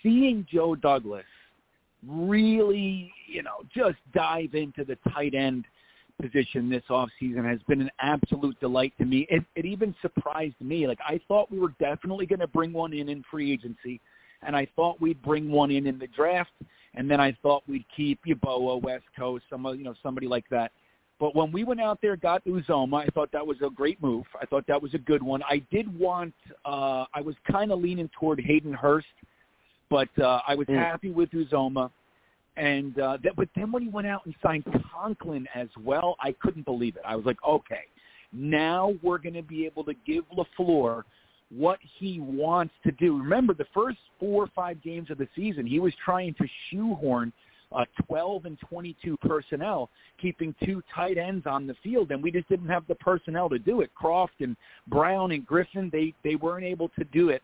seeing Joe Douglas really, you know, just dive into the tight end position this offseason has been an absolute delight to me. It, it even surprised me. Like I thought we were definitely going to bring one in in free agency, and I thought we'd bring one in in the draft, and then I thought we'd keep Yeboah, West Coast, some you know somebody like that. But when we went out there, got Uzomah, I thought that was a great move. I thought that was a good one. I did want, uh, I was kind of leaning toward Hayden Hurst, but uh, I was mm. happy with Uzomah. And uh, that, but then when he went out and signed Conklin as well, I couldn't believe it. I was like, okay, now we're going to be able to give LaFleur what he wants to do. Remember, the first four or five games of the season, he was trying to shoehorn uh, 12 and 22 personnel, keeping two tight ends on the field, and we just didn't have the personnel to do it. Kroft and Brown and Griffin, they they weren't able to do it,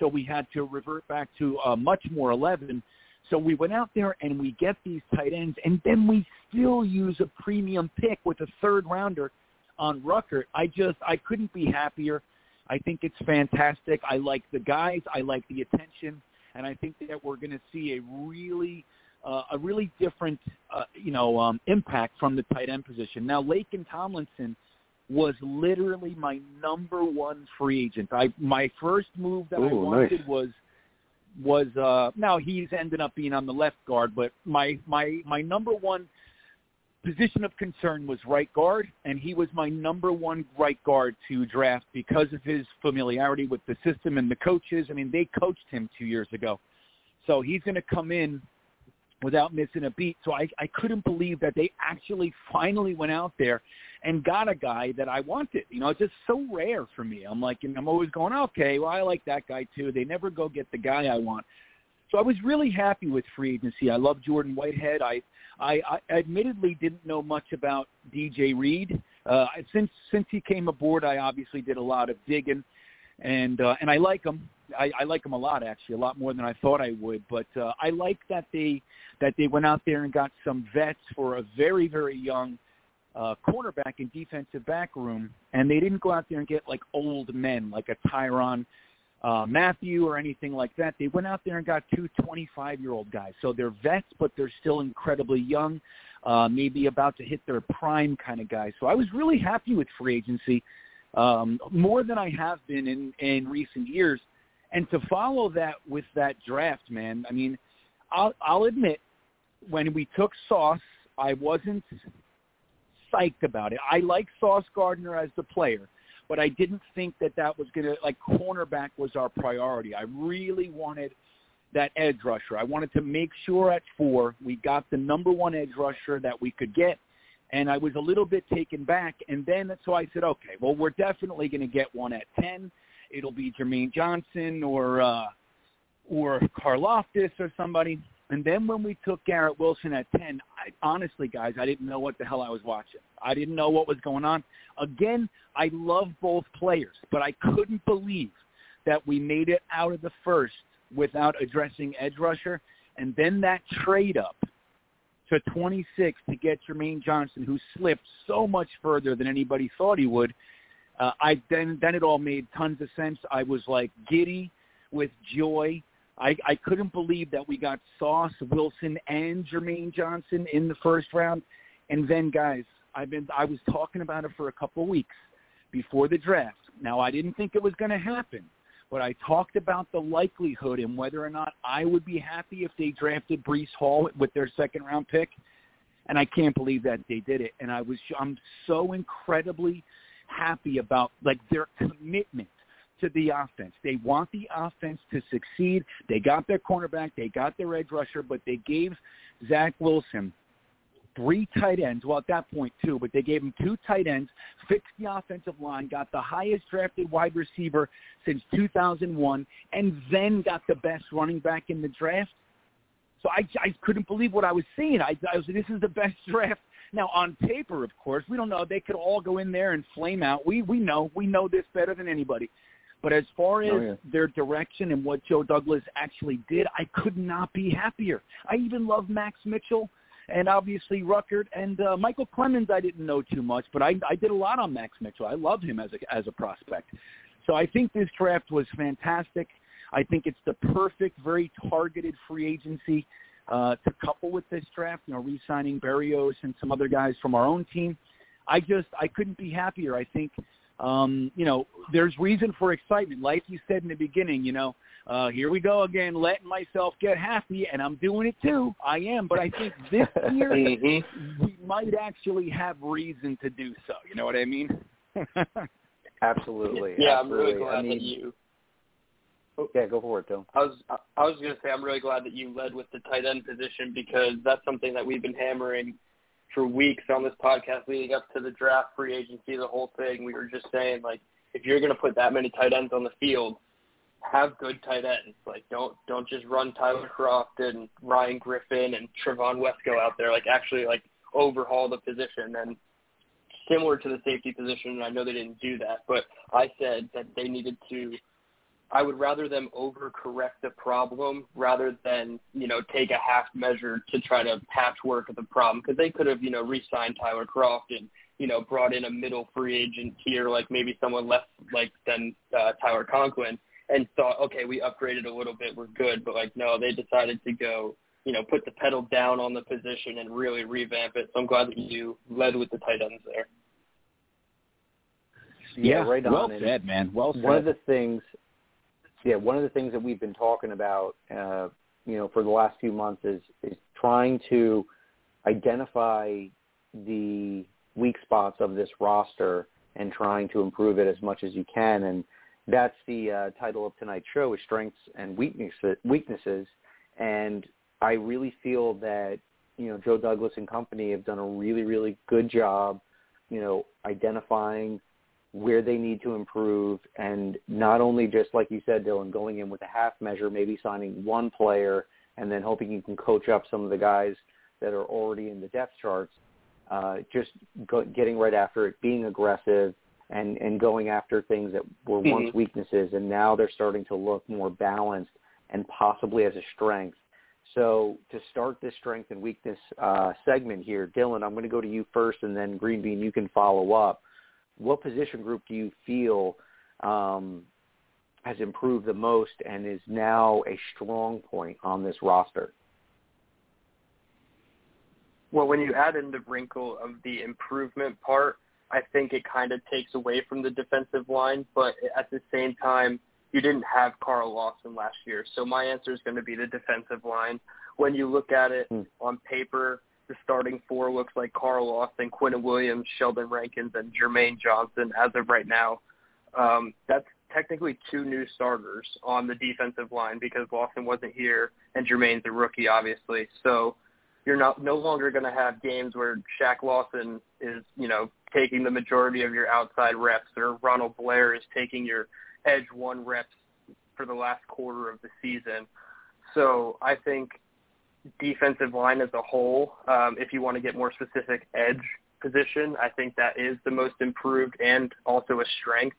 so we had to revert back to uh, much more 11. So we went out there and we get these tight ends, and then we still use a premium pick with a third rounder on Ruckert. I just I couldn't be happier. I think it's fantastic. I like the guys. I like the attention, and I think that we're going to see a really uh, a really different uh, you know um, impact from the tight end position. Now Laken Tomlinson was literally my number one free agent. I my first move that Ooh, I wanted nice. was was uh now he's ended up being on the left guard, but my my my number one position of concern was right guard, and he was my number one right guard to draft because of his familiarity with the system and the coaches. I mean, they coached him two years ago, so he's going to come in without missing a beat. So I, I couldn't believe that they actually finally went out there and got a guy that I wanted. You know, it's just so rare for me. I'm like, I'm always going, okay, well, I like that guy too. They never go get the guy I want. So I was really happy with free agency. I love Jordan Whitehead. I, I, I admittedly didn't know much about DJ Reed. Uh, since since he came aboard, I obviously did a lot of digging, and uh, and I like him. I, I like him a lot, actually, a lot more than I thought I would. But uh, I like that they that they went out there and got some vets for a very, very young uh, cornerback and defensive back room, and they didn't go out there and get like old men like a Tyrann uh, Mathieu or anything like that. They went out there and got two 25-year-old guys. So they're vets, but they're still incredibly young, uh, maybe about to hit their prime kind of guys. So I was really happy with free agency, um, more than I have been in, in recent years. And to follow that with that draft, man, I mean, I'll, I'll admit when we took Sauce, I wasn't psyched about it. I like Sauce Gardner as the player, but I didn't think that that was going to, like, cornerback was our priority. I really wanted that edge rusher. I wanted to make sure at four we got the number one edge rusher that we could get. And I was a little bit taken back. And then so I said, okay, well, we're definitely going to get one at 10. It'll be Jermaine Johnson or uh, or Karlaftis or somebody. And then when we took Garrett Wilson at 10, I, honestly, guys, I didn't know what the hell I was watching. I didn't know what was going on. Again, I love both players, but I couldn't believe that we made it out of the first without addressing edge rusher. And then that trade up to 26 to get Jermaine Johnson, who slipped so much further than anybody thought he would. Uh, I then then it all made tons of sense. I was like giddy with joy I, I couldn't believe that we got Sauce, Wilson, and Jermaine Johnson in the first round. And then, guys, I've been I was talking about it for a couple of weeks before the draft. Now, I didn't think it was going to happen, but I talked about the likelihood and whether or not I would be happy if they drafted Breece Hall with their second round pick. And I can't believe that they did it. And I was I'm so incredibly happy about like their commitment to the offense. They want the offense to succeed. They got their cornerback, they got their edge rusher, but they gave Zach Wilson three tight ends. Well, at that point, two, but they gave him two tight ends, fixed the offensive line, got the highest drafted wide receiver since 2001, and then got the best running back in the draft. So I, I couldn't believe what I was seeing. I, I was this is the best draft. Now on paper, of course, we don't know. They could all go in there and flame out. We we know we know this better than anybody. But as far as oh, yeah. their direction and what Joe Douglas actually did, I could not be happier. I even love Max Mitchell and obviously Ruckert and uh, Michael Clemons. I didn't know too much, but I, I did a lot on Max Mitchell. I loved him as a as a prospect. So I think this draft was fantastic. I think it's the perfect, very targeted free agency uh, to couple with this draft. You know, re-signing Berrios and some other guys from our own team. I just I couldn't be happier. I think um, you know there's reason for excitement, like you said in the beginning. You know, uh, here we go again, letting myself get happy, and I'm doing it too. I am, but I think this year mm-hmm. we might actually have reason to do so. You know what I mean? Absolutely. Yeah, Absolutely. I'm really glad I mean, that you. Yeah, go for it, Bill. I was I was going to say I'm really glad that you led with the tight end position because that's something that we've been hammering for weeks on this podcast leading up to the draft, free agency, the whole thing. We were just saying like if you're going to put that many tight ends on the field, have good tight ends. Like don't don't just run Tyler Kroft and Ryan Griffin and Trevon Wesco out there. Like actually like overhaul the position and similar to the safety position. And I know they didn't do that, but I said that they needed to. I would rather them overcorrect the problem rather than you know take a half measure to try to patchwork the problem because they could have you know re-signed Tyler Kroft and you know brought in a middle free agent here like maybe someone less like than uh, Tyler Conklin and thought, okay, we upgraded a little bit, we're good. But like, no, they decided to go, you know, put the pedal down on the position and really revamp it. So I'm glad that you led with the tight ends there. Yeah, right on. Well said, man. Well said. One of the things, yeah, one of the things that we've been talking about, uh, you know, for the last few months is is trying to identify the weak spots of this roster and trying to improve it as much as you can. And that's the uh, title of tonight's show is strengths and weaknesses weaknesses and i really feel that you know joe douglas and company have done a really really good job you know identifying where they need to improve and not only just like you said dylan going in with a half measure maybe signing one player and then hoping you can coach up some of the guys that are already in the depth charts uh, just go, getting right after it being aggressive and and going after things that were mm-hmm. once weaknesses and now they're starting to look more balanced and possibly as a strength. So to start this strength and weakness uh, segment here, Dylan, I'm going to go to you first, and then Green Bean, you can follow up. What position group do you feel um, has improved the most and is now a strong point on this roster? Well, when you add in the wrinkle of the improvement part, I think it kind of takes away from the defensive line, but at the same time, you didn't have Carl Lawson last year. So my answer is going to be the defensive line. When you look at it mm. on paper, the starting four looks like Carl Lawson, Quinnen Williams, Sheldon Rankins, and Jermaine Johnson as of right now. Um, that's technically two new starters on the defensive line because Lawson wasn't here and Jermaine's a rookie, obviously. So you're not no longer going to have games where Shaq Lawson is, you know, taking the majority of your outside reps or Ronald Blair is taking your edge one reps for the last quarter of the season. So I think defensive line as a whole, um, if you want to get more specific, edge position, I think that is the most improved and also a strength.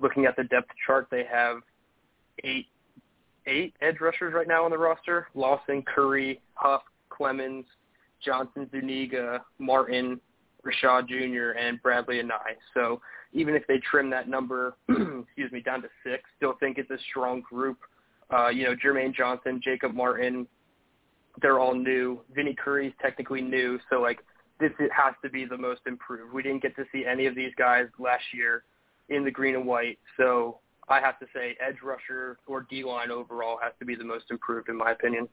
Looking at the depth chart, they have eight eight edge rushers right now on the roster: Lawson, Curry, Huff, Clemons, Johnson, Zuniga, Martin, Rashed Jr., and Bradlee Anae. So even if they trim that number, excuse me, down to six, still think it's a strong group. Uh, you know, Jermaine Johnson, Jacob Martin, they're all new. Vinny Curry's technically new, so like this has to be the most improved. We didn't get to see any of these guys last year in the green and white, so I have to say edge rusher or D line overall has to be the most improved in my opinion.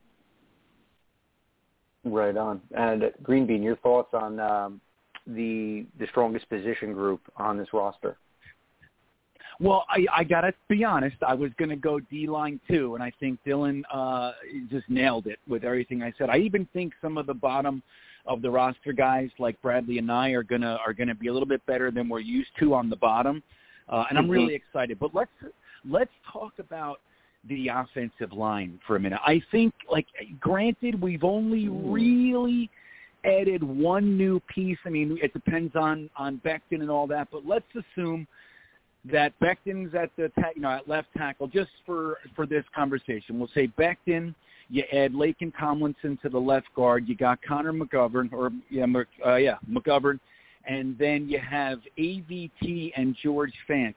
Right on. And Green Bean, your thoughts on um, the the strongest position group on this roster? Well, I, I gotta be honest. I was gonna go D line too, and I think Dylan uh, just nailed it with everything I said. I even think some of the bottom of the roster guys like Bradlee Anae are gonna are gonna be a little bit better than we're used to on the bottom, uh, and I'm mm-hmm. really excited. But let's let's talk about the offensive line for a minute. I think, like, granted, we've only mm. really added one new piece. I mean, it depends on on Becton and all that, but let's assume that Becton's at the ta- you know at left tackle just for for this conversation. We'll say Becton. You add Laken Tomlinson to the left guard. You got Connor McGovern or yeah, uh, yeah McGovern, and then you have AVT and George Fant.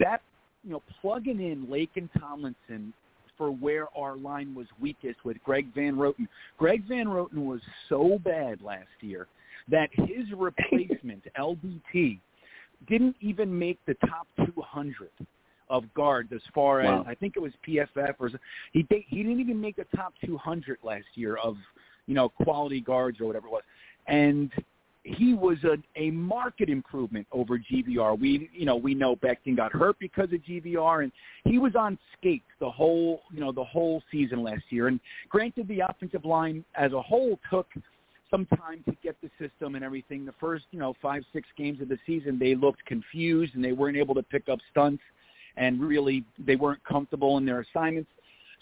That you know plugging in Laken Tomlinson for where our line was weakest with Greg Van Roten. Greg Van Roten was so bad last year that his replacement LDT didn't even make the top 200 of guards as far as wow. I think it was PFF or he he didn't even make the top 200 last year of you know quality guards or whatever it was, and he was a, a market improvement over GVR. We you know we know Becton got hurt because of GVR, and he was on skates the whole you know the whole season last year. And granted, the offensive line as a whole took some time to get the system and everything. The first, you know, five, six games of the season, they looked confused and they weren't able to pick up stunts and really they weren't comfortable in their assignments.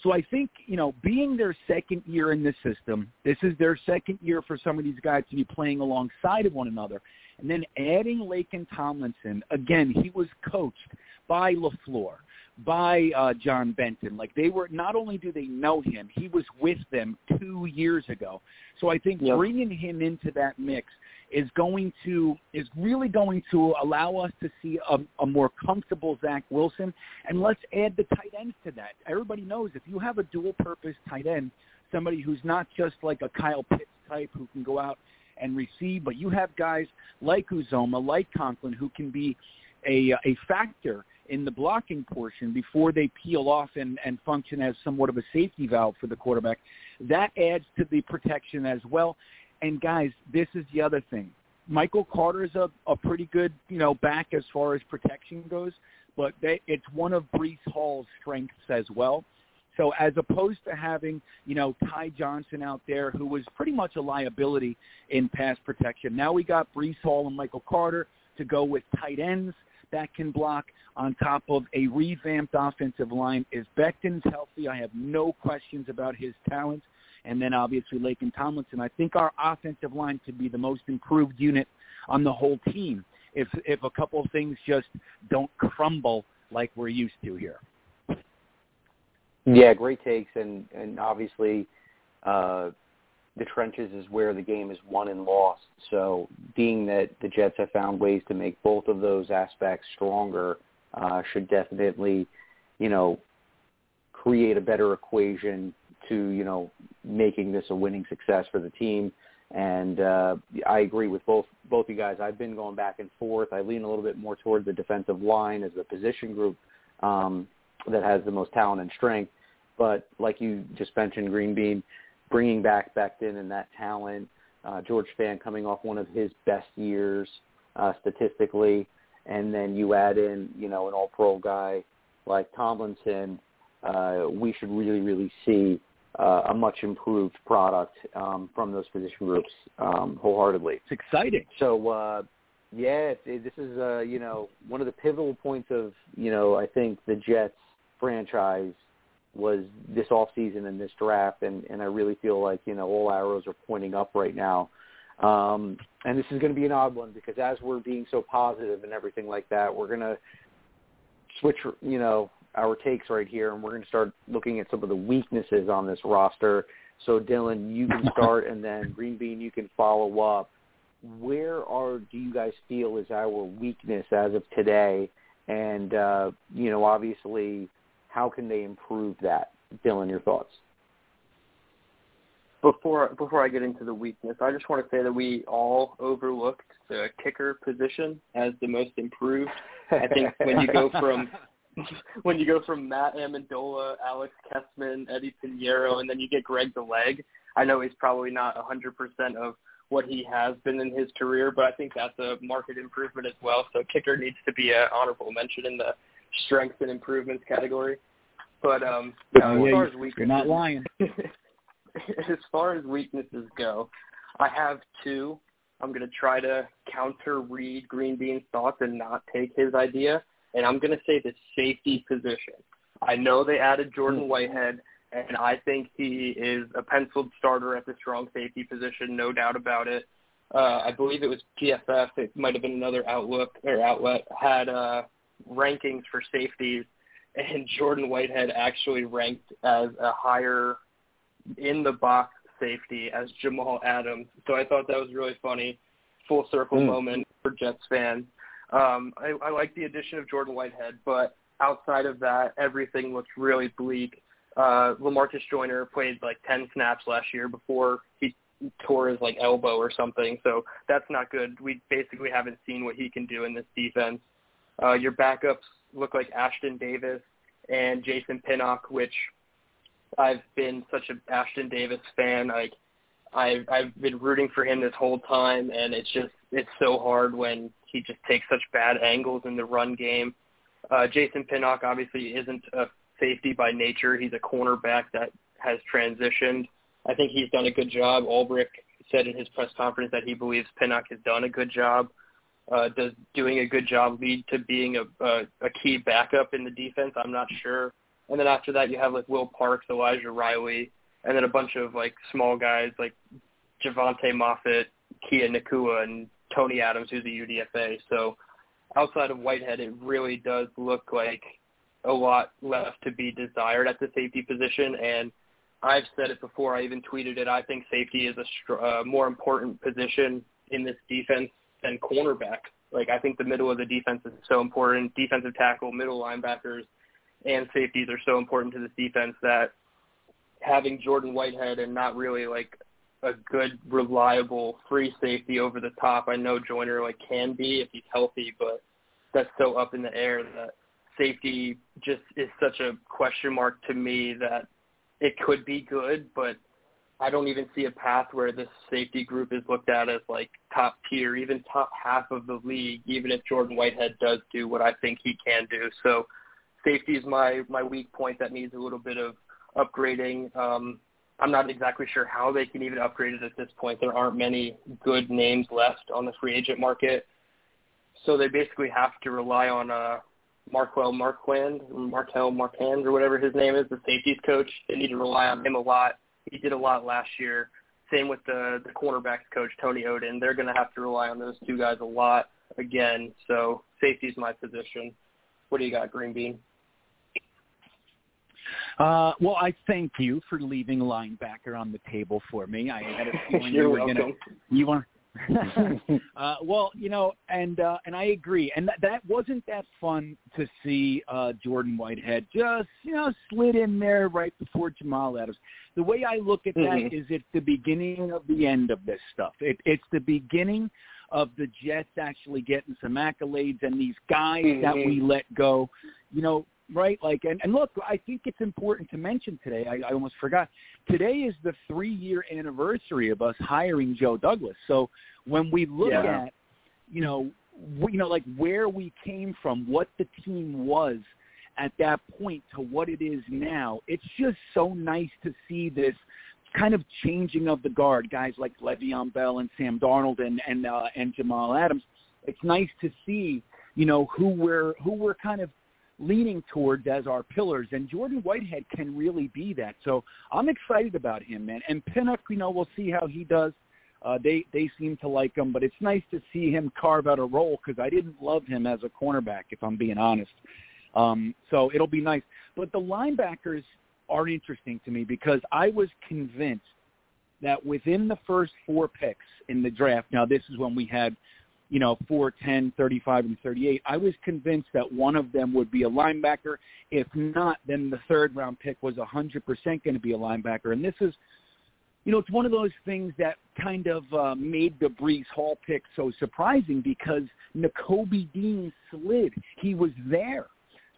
So I think, you know, being their second year in the system, this is their second year for some of these guys to be playing alongside of one another. And then adding Laken Tomlinson, again, he was coached by LaFleur by uh, John Benton. Like they were, not only do they know him, he was with them two years ago. So I think yep. bringing him into that mix is going to is really going to allow us to see a, a more comfortable Zach Wilson. And let's add the tight ends to that. Everybody knows if you have a dual purpose tight end, somebody who's not just like a Kyle Pitts type who can go out and receive, but you have guys like Uzomah, like Conklin, who can be a a factor in the blocking portion before they peel off and, and function as somewhat of a safety valve for the quarterback. That adds to the protection as well. And guys, this is the other thing. Michael Carter is a, a pretty good, you know, back as far as protection goes, but they, it's one of Breece Hall's strengths as well. So as opposed to having, you know, Ty Johnson out there who was pretty much a liability in pass protection, now we got Breece Hall and Michael Carter to go with tight ends that can block on top of a revamped offensive line. If Becton's healthy, I have no questions about his talent. And then obviously Laken Tomlinson. I think our offensive line could be the most improved unit on the whole team if if a couple things just don't crumble like we're used to here. Yeah, great takes, and and obviously uh, the trenches is where the game is won and lost. So being that the Jets have found ways to make both of those aspects stronger uh, should definitely, you know, create a better equation to, you know, making this a winning success for the team. And uh, I agree with both both you guys. I've been going back and forth. I lean a little bit more toward the defensive line as the position group um, that has the most talent and strength. But like you just mentioned, Green Bean, bringing back Becton and that talent, uh, George Fant coming off one of his best years uh, statistically, and then you add in, you know, an all-pro guy like Tomlinson, uh, we should really, really see uh, a much improved product um, from those position groups um, wholeheartedly. It's exciting. So, uh, yeah, it, this is, uh, you know, one of the pivotal points of, you know, I think the Jets franchise was this off season and this draft and, and I really feel like, you know, all arrows are pointing up right now. Um, and this is going to be an odd one because as we're being so positive and everything like that, we're going to switch, you know, our takes right here and we're going to start looking at some of the weaknesses on this roster. So Dylan, you can start and then Green Bean, you can follow up. Where are, do you guys feel is our weakness as of today? And, uh, you know, obviously, how can they improve that? Dylan, your thoughts? Before before I get into the weakness, I just want to say that we all overlooked the kicker position as the most improved. I think when you go from when you go from Matt Amendola, Alex Kessman, Eddie Piñeiro, and then you get Greg the Leg, I know he's probably not 100% of what he has been in his career, but I think that's a market improvement as well. So kicker needs to be an honorable mention in the strengths and improvements category. But um, oh, as far as weaknesses, you're not lying. as far as weaknesses go, I have two. I'm going to try to counter read Green Bean's thoughts and not take his idea. And I'm going to say the safety position. I know they added Jordan mm-hmm. Whitehead, and I think he is a penciled starter at the strong safety position, no doubt about it. Uh, I believe it was PFF. It might have been another outlook or outlet had uh, rankings for safeties, and Jordan Whitehead actually ranked as a higher in the box safety as Jamal Adams. So I thought that was really funny, full circle mm. moment for Jets fans. Um, I, I like the addition of Jordan Whitehead, but outside of that, everything looks really bleak. Uh, Lamarcus Joyner played like 10 snaps last year before he tore his like elbow or something, so that's not good. We basically haven't seen what he can do in this defense. Uh, your backups look like Ashtyn Davis and Jason Pinnock, which I've been such an Ashtyn Davis fan. Like I've I've been rooting for him this whole time, and it's just it's so hard when he just takes such bad angles in the run game. Uh, Jason Pinnock obviously isn't a safety by nature. He's a cornerback that has transitioned. I think he's done a good job. Ulbrich said in his press conference that he believes Pinnock has done a good job. Uh, does doing a good job lead to being a, a, a key backup in the defense? I'm not sure. And then after that, you have like Will Parks, Elijah Riley, and then a bunch of like small guys like Jovante Moffatt, Kai Nacua, and Tony Adams, who's a UDFA. So outside of Whitehead, it really does look like a lot left to be desired at the safety position. And I've said it before. I even tweeted it. I think safety is a str- uh, more important position in this defense than cornerback. Like I think the middle of the defense is so important. Defensive tackle, middle linebackers, and safeties are so important to this defense that having Jordan Whitehead and not really like a good, reliable free safety over the top. I know Joyner like can be if he's healthy, but that's so up in the air that safety just is such a question mark to me that it could be good, but I don't even see a path where this safety group is looked at as like top tier, even top half of the league, even if Jordan Whitehead does do what I think he can do. So safety is my my weak point that needs a little bit of upgrading. Um, I'm not exactly sure how they can even upgrade it at this point. There aren't many good names left on the free agent market, so they basically have to rely on uh, Marquel Marquand, Markel Marquand, or whatever his name is, the safeties coach. They need to rely on him a lot. He did a lot last year. Same with the the cornerbacks coach Tony Oden. They're going to have to rely on those two guys a lot again. So safety's my position. What do you got, Green Bean? Uh, well, I thank you for leaving linebacker on the table for me. I had a feeling you were going to. You want? uh, well, you know, and uh, and I agree, and that, that wasn't that fun to see uh, Jordan Whitehead just you know slid in there right before Jamal Adams. The way I look at that mm-hmm. is it's the beginning of the end of this stuff. It, it's the beginning of the Jets actually getting some accolades and these guys mm-hmm. that we let go. You know, right? Like, and, and look, I think it's important to mention today. I, I almost forgot. Today is the three-year anniversary of us hiring Joe Douglas. So when we look yeah. at, you know, we, you know, like where we came from, what the team was at that point to what it is now, it's just so nice to see this kind of changing of the guard. Guys like Le'Veon Bell and Sam Darnold and and uh, and Jamal Adams. It's nice to see, you know, who we're who we're kind of leaning towards as our pillars, and Jordan Whitehead can really be that. So I'm excited about him, man. And Pinnock, you know, we'll see how he does. Uh, they they seem to like him, but it's nice to see him carve out a role because I didn't love him as a cornerback, if I'm being honest. Um, so it'll be nice. But the linebackers are interesting to me because I was convinced that within the first four picks in the draft, now this is when we had you know, 4, 10, 35, and 38. I was convinced that one of them would be a linebacker. If not, then the third round pick was 100% going to be a linebacker. And this is, you know, it's one of those things that kind of uh, made the Breece Hall pick so surprising because Nakobe Dean slid. He was there.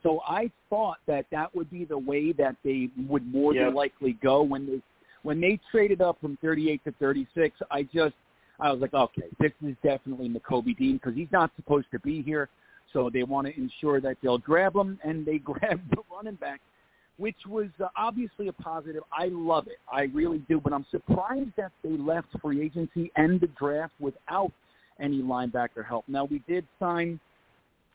So I thought that that would be the way that they would more yep. than likely go when they when they traded up from 38 to 36. I just I was like, okay, this is definitely Nakobe Dean because he's not supposed to be here. So they want to ensure that they'll grab him, and they grabbed the running back. which was uh, obviously a positive. I love it. I really do. But I'm surprised that they left free agency and the draft without any linebacker help. Now, we did sign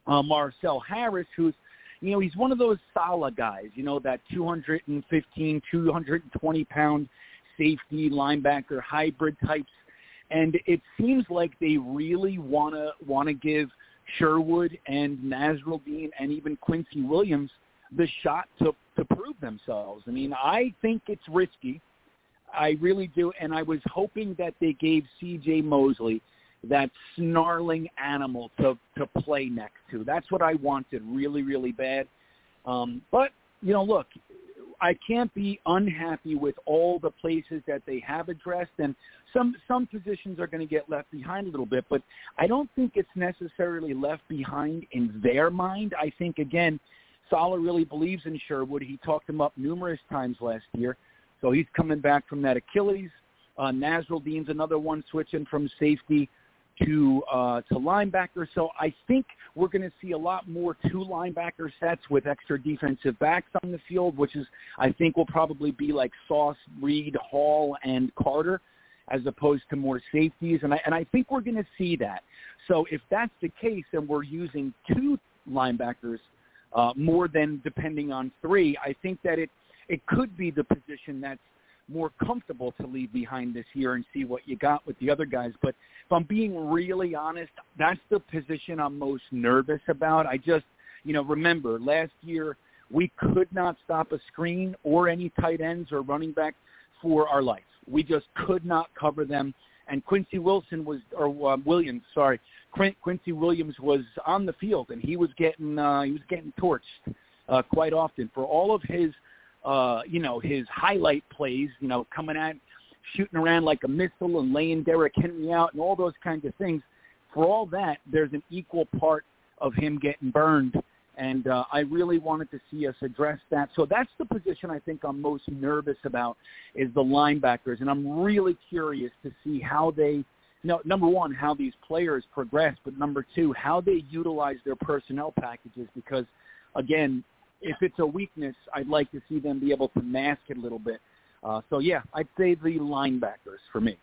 uh, Marcel Harris, who's you know, he's one of those solid guys, you know, that 215, 220 pound safety linebacker hybrid types. And it seems like they really want to want to give Sherwood and Nasirildeen and even Quincy Williams the shot to to prove themselves. I mean, I think it's risky. I really do, and I was hoping that they gave C.J. Mosley that snarling animal to to play next to. That's what I wanted really, really bad. Um, but you know, look, I can't be unhappy with all the places that they have addressed, and some some positions are going to get left behind a little bit. But I don't think it's necessarily left behind in their mind. I think again, Saleh really believes in Sherwood. He talked him up numerous times last year, so he's coming back from that Achilles. Uh, Nasirildeen's another one switching from safety to uh, to linebacker. So I think we're going to see a lot more two linebacker sets with extra defensive backs on the field, which is I think will probably be like Sauce, Reed, Hall, and Carter, as opposed to more safeties. And I and I think we're going to see that. So if that's the case, then we're using two linebackers uh, more than depending on three. I think that it it could be the position that's more comfortable to leave behind this year and see what you got with the other guys. But if I'm being really honest, that's the position I'm most nervous about. I just, you know, remember last year we could not stop a screen or any tight ends or running back for our life. We just could not cover them. And Quincy Wilson was, or uh, Williams, sorry, Quin- Quincy Williams was on the field and he was getting, uh, he was getting torched uh, quite often for all of his uh, you know, his highlight plays, you know, coming at, shooting around like a missile and laying Derrick Henry out and all those kinds of things. For all that, there's an equal part of him getting burned. And uh, I really wanted to see us address that. So that's the position I think I'm most nervous about is the linebackers. And I'm really curious to see how they, know, number one, how these players progress, but number two, how they utilize their personnel packages because, again, if it's a weakness, I'd like to see them be able to mask it a little bit. Uh, so yeah, I'd say the linebackers for me.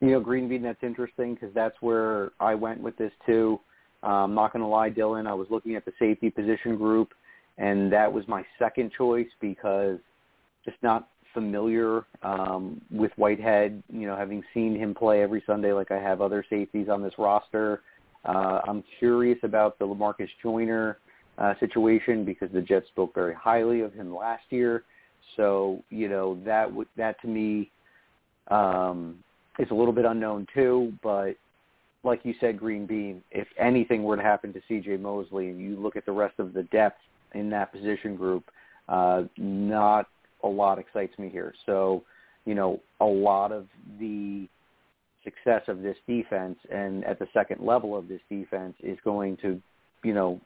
You know, Green Bean, that's interesting because that's where I went with this too. Uh, I'm not going to lie, Dylan. I was looking at the safety position group, and that was my second choice because just not familiar um, with Whitehead. You know, having seen him play every Sunday like I have other safeties on this roster. Uh, I'm curious about the Lamarcus Joyner uh, situation because the Jets spoke very highly of him last year. So you know that w- that to me um, is a little bit unknown too. But like you said, Green Bean, if anything were to happen to C.J. Mosley, and you look at the rest of the depth in that position group, uh, not a lot excites me here. So you know a lot of the success of this defense and at the second level of this defense is going to, you know,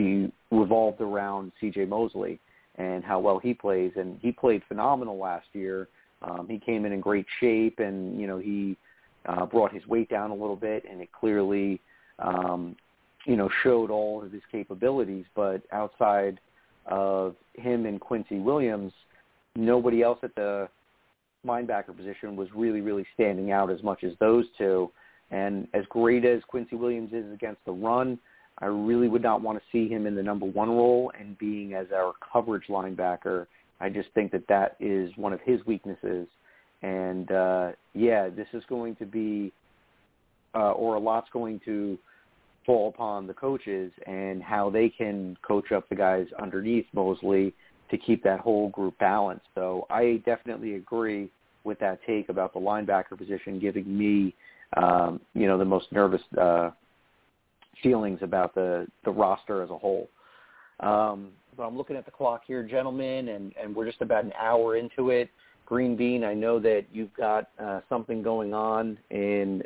be revolved around C.J. Mosley and how well he plays. And he played phenomenal last year. Um, he came in in great shape, and you know he uh, brought his weight down a little bit, and it clearly, um, you know, showed all of his capabilities. But outside of him and Quincy Williams, nobody else at the linebacker position was really, really standing out as much as those two. And as great as Quincy Williams is against the run, I really would not want to see him in the number one role and being as our coverage linebacker. I just think that that is one of his weaknesses. And uh, yeah, this is going to be, uh, or a lot's going to fall upon the coaches and how they can coach up the guys underneath Mosley to keep that whole group balanced. So I definitely agree with that take about the linebacker position giving me, um, you know, the most nervous uh, feelings about the the roster as a whole. Um, but I'm looking at the clock here, gentlemen, and and we're just about an hour into it. Green Bean, I know that you've got uh, something going on in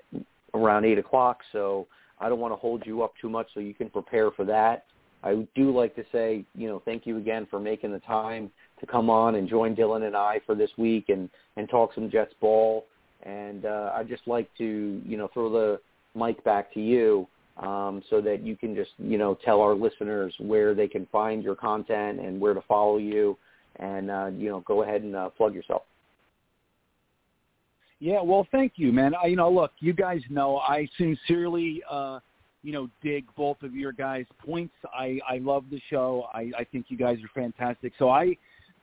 around eight o'clock, so I don't want to hold you up too much, so you can prepare for that. I do like to say, you know, thank you again for making the time to come on and join Dylan and I for this week and and talk some Jets ball. And uh, I'd just like to, you know, throw the mic back to you um, so that you can just you know tell our listeners where they can find your content and where to follow you, and uh, you know go ahead and uh, plug yourself. Yeah, well, thank you, man. I, you know, look, you guys know I sincerely, uh, you know, dig both of your guys' points. I I love the show. I I think you guys are fantastic. So I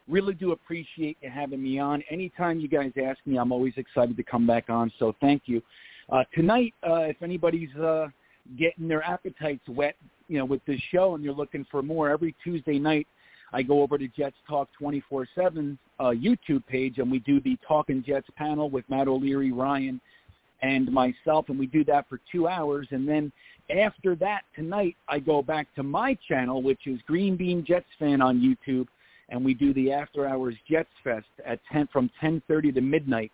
really do appreciate you having me on. Anytime you guys ask me, I'm always excited to come back on. So thank you. Uh, tonight, uh, if anybody's uh, getting their appetites wet, you know, with this show and you're looking for more, every Tuesday night I go over to Jets Talk 24/7 uh, YouTube page and we do the Talking Jets panel with Matt O'Leary, Ryan, and myself, and we do that for two hours. And then after that tonight, I go back to my channel, which is Green Bean Jets Fan on YouTube, and we do the After Hours Jets Fest at 10 from 10:30 to midnight.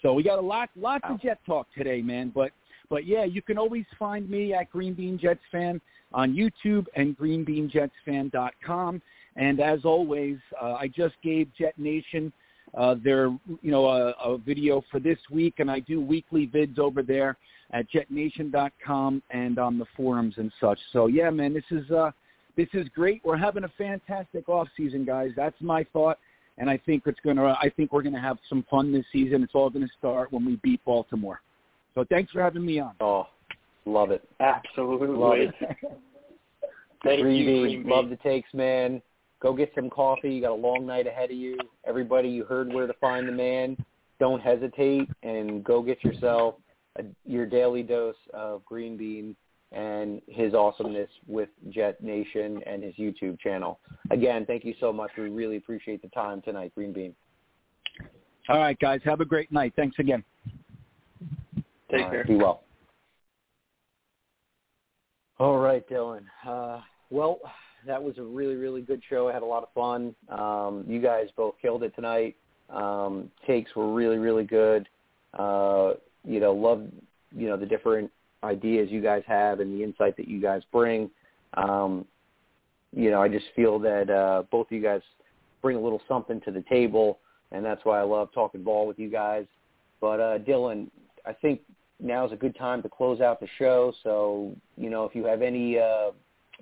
So we got a lot, lots wow. of Jet talk today, man. But but yeah, you can always find me at Green Bean Jets Fan on YouTube and greenbeanjetsfan.com. And as always, uh, I just gave Jet Nation uh, their you know a, a video for this week, and I do weekly vids over there at jetnation.com and on the forums and such. So yeah, man, this is uh, this is great. We're having a fantastic off season, guys. That's my thought, and I think it's gonna. I think we're gonna have some fun this season. It's all gonna start when we beat Baltimore. So thanks for having me on. Oh, love it. Absolutely. Love it. Thank Green you, Bean. Love the takes, man. Go get some coffee. You got a long night ahead of you. Everybody, you heard where to find the man. Don't hesitate and go get yourself a, your daily dose of Green Bean and his awesomeness with Jet Nation and his YouTube channel. Again, thank you so much. We really appreciate the time tonight, Green Bean. All right, guys. Have a great night. Thanks again. Take care. Be well. All right, Dylan. Uh, well, that was a really, really good show. I had a lot of fun. Um, you guys both killed it tonight. Um, takes were really, really good. Uh, you know, love, you know, the different ideas you guys have and the insight that you guys bring. Um, you know, I just feel that uh, both of you guys bring a little something to the table, and that's why I love talking ball with you guys. But uh, Dylan, I think now is a good time to close out the show. So, you know, if you have any uh,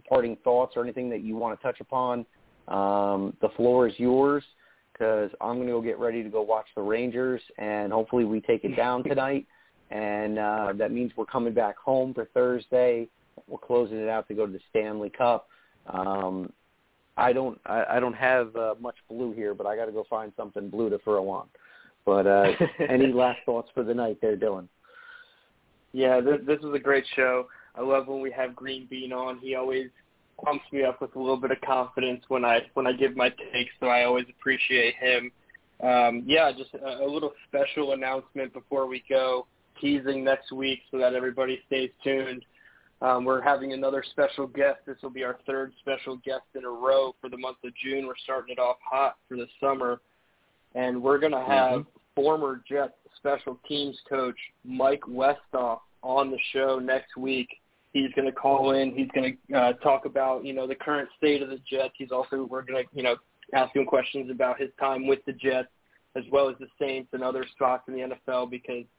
parting thoughts or anything that you want to touch upon, um, the floor is yours because I'm going to go get ready to go watch the Rangers, and hopefully we take it down tonight and uh, that means we're coming back home for Thursday. We're closing it out to go to the Stanley Cup. Um, I don't I, I don't have uh, much blue here, but I got to go find something blue to throw on. But uh, any last thoughts for the night there, Dylan? Yeah, this, this was a great show. I love when we have Green Bean on. He always pumps me up with a little bit of confidence when I when I give my takes, so I always appreciate him. Um, yeah, just a, a little special announcement before we go teasing next week so that everybody stays tuned. Um, we're having another special guest. This will be our third special guest in a row for the month of June. We're starting it off hot for the summer. And we're going to have mm-hmm. former Jets special teams coach Mike Westhoff on the show next week. He's going to call in. He's going to uh, talk about, you know, the current state of the Jets. He's also, we're going to, you know, ask him questions about his time with the Jets as well as the Saints and other spots in the NFL because –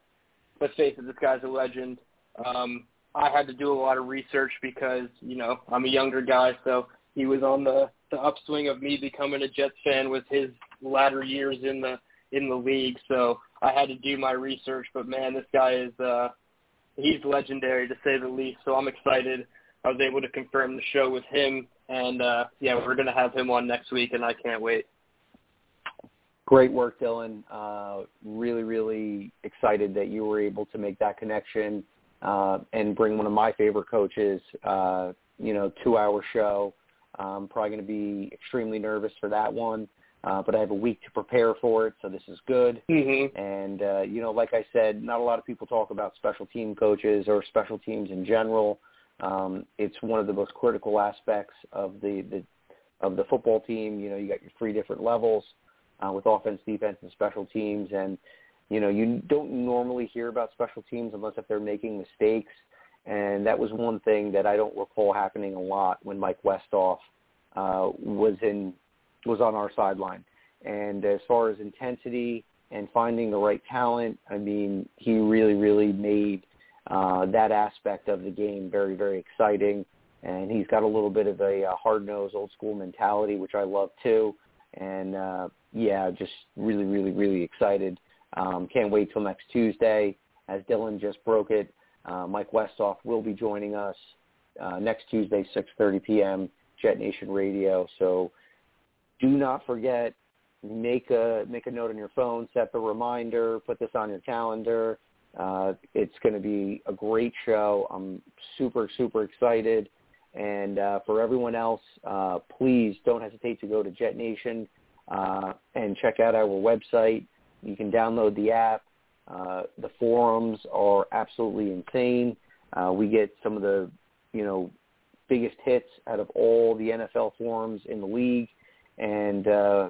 let's face it, this guy's a legend. Um, I had to do a lot of research because you know I'm a younger guy, so he was on the the upswing of me becoming a Jets fan with his latter years in the in the league. So I had to do my research. But man, this guy is uh, he's legendary to say the least. So I'm excited. I was able to confirm the show with him, and uh, yeah, we're gonna have him on next week, and I can't wait. Great work, Dylan. Uh, really, really excited that you were able to make that connection uh, and bring one of my favorite coaches, uh, you know, two-hour show. I'm probably going to be extremely nervous for that one, uh, but I have a week to prepare for it, so this is good. Mm-hmm. And, uh, you know, like I said, not a lot of people talk about special team coaches or special teams in general. Um, it's one of the most critical aspects of the, the of the football team. You know, you got your three different levels uh, with offense, defense, and special teams. And you know, you don't normally hear about special teams unless if they're making mistakes. And that was one thing that I don't recall happening a lot when Mike Westhoff uh, was in was on our sideline. And as far as intensity and finding the right talent, I mean, he really, really made uh, that aspect of the game very, very exciting. And he's got a little bit of a, a hard-nosed, old-school mentality, which I love too. And uh, yeah, just really, really, really excited. Um, can't wait till next Tuesday. As Dylan just broke it, uh, Mike Westhoff will be joining us uh, next Tuesday, 6:30 p.m. Jet Nation Radio. So do not forget make a make a note on your phone, set the reminder, put this on your calendar. Uh, it's going to be a great show. I'm super super excited. And uh, for everyone else, uh, please don't hesitate to go to Jet Nation uh, and check out our website. You can download the app. Uh, the forums are absolutely insane. Uh, we get some of the, you know, biggest hits out of all the NFL forums in the league, and uh,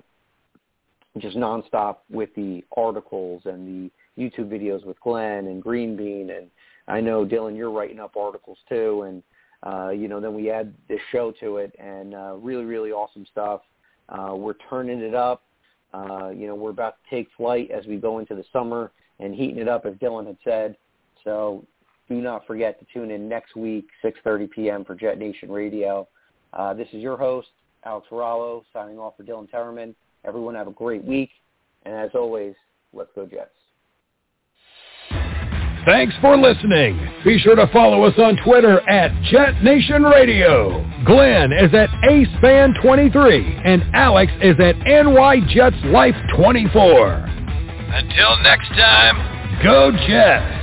just nonstop with the articles and the YouTube videos with Glenn and Green Bean, and I know Dylan, you're writing up articles too, and uh, you know, then we add this show to it, and uh, really, really awesome stuff. Uh, we're turning it up. Uh, you know, we're about to take flight as we go into the summer and heating it up, as Dylan had said. So do not forget to tune in next week, 6.30 p.m. for Jet Nation Radio. Uh, this is your host, Alex Rallo, signing off for Dylan Terraman. Everyone have a great week. And as always, let's go Jets. Thanks for listening. Be sure to follow us on Twitter at Jet Nation Radio. Glenn is at AceFan23 and Alex is at NYJetsLife24. Until next time, go Jets.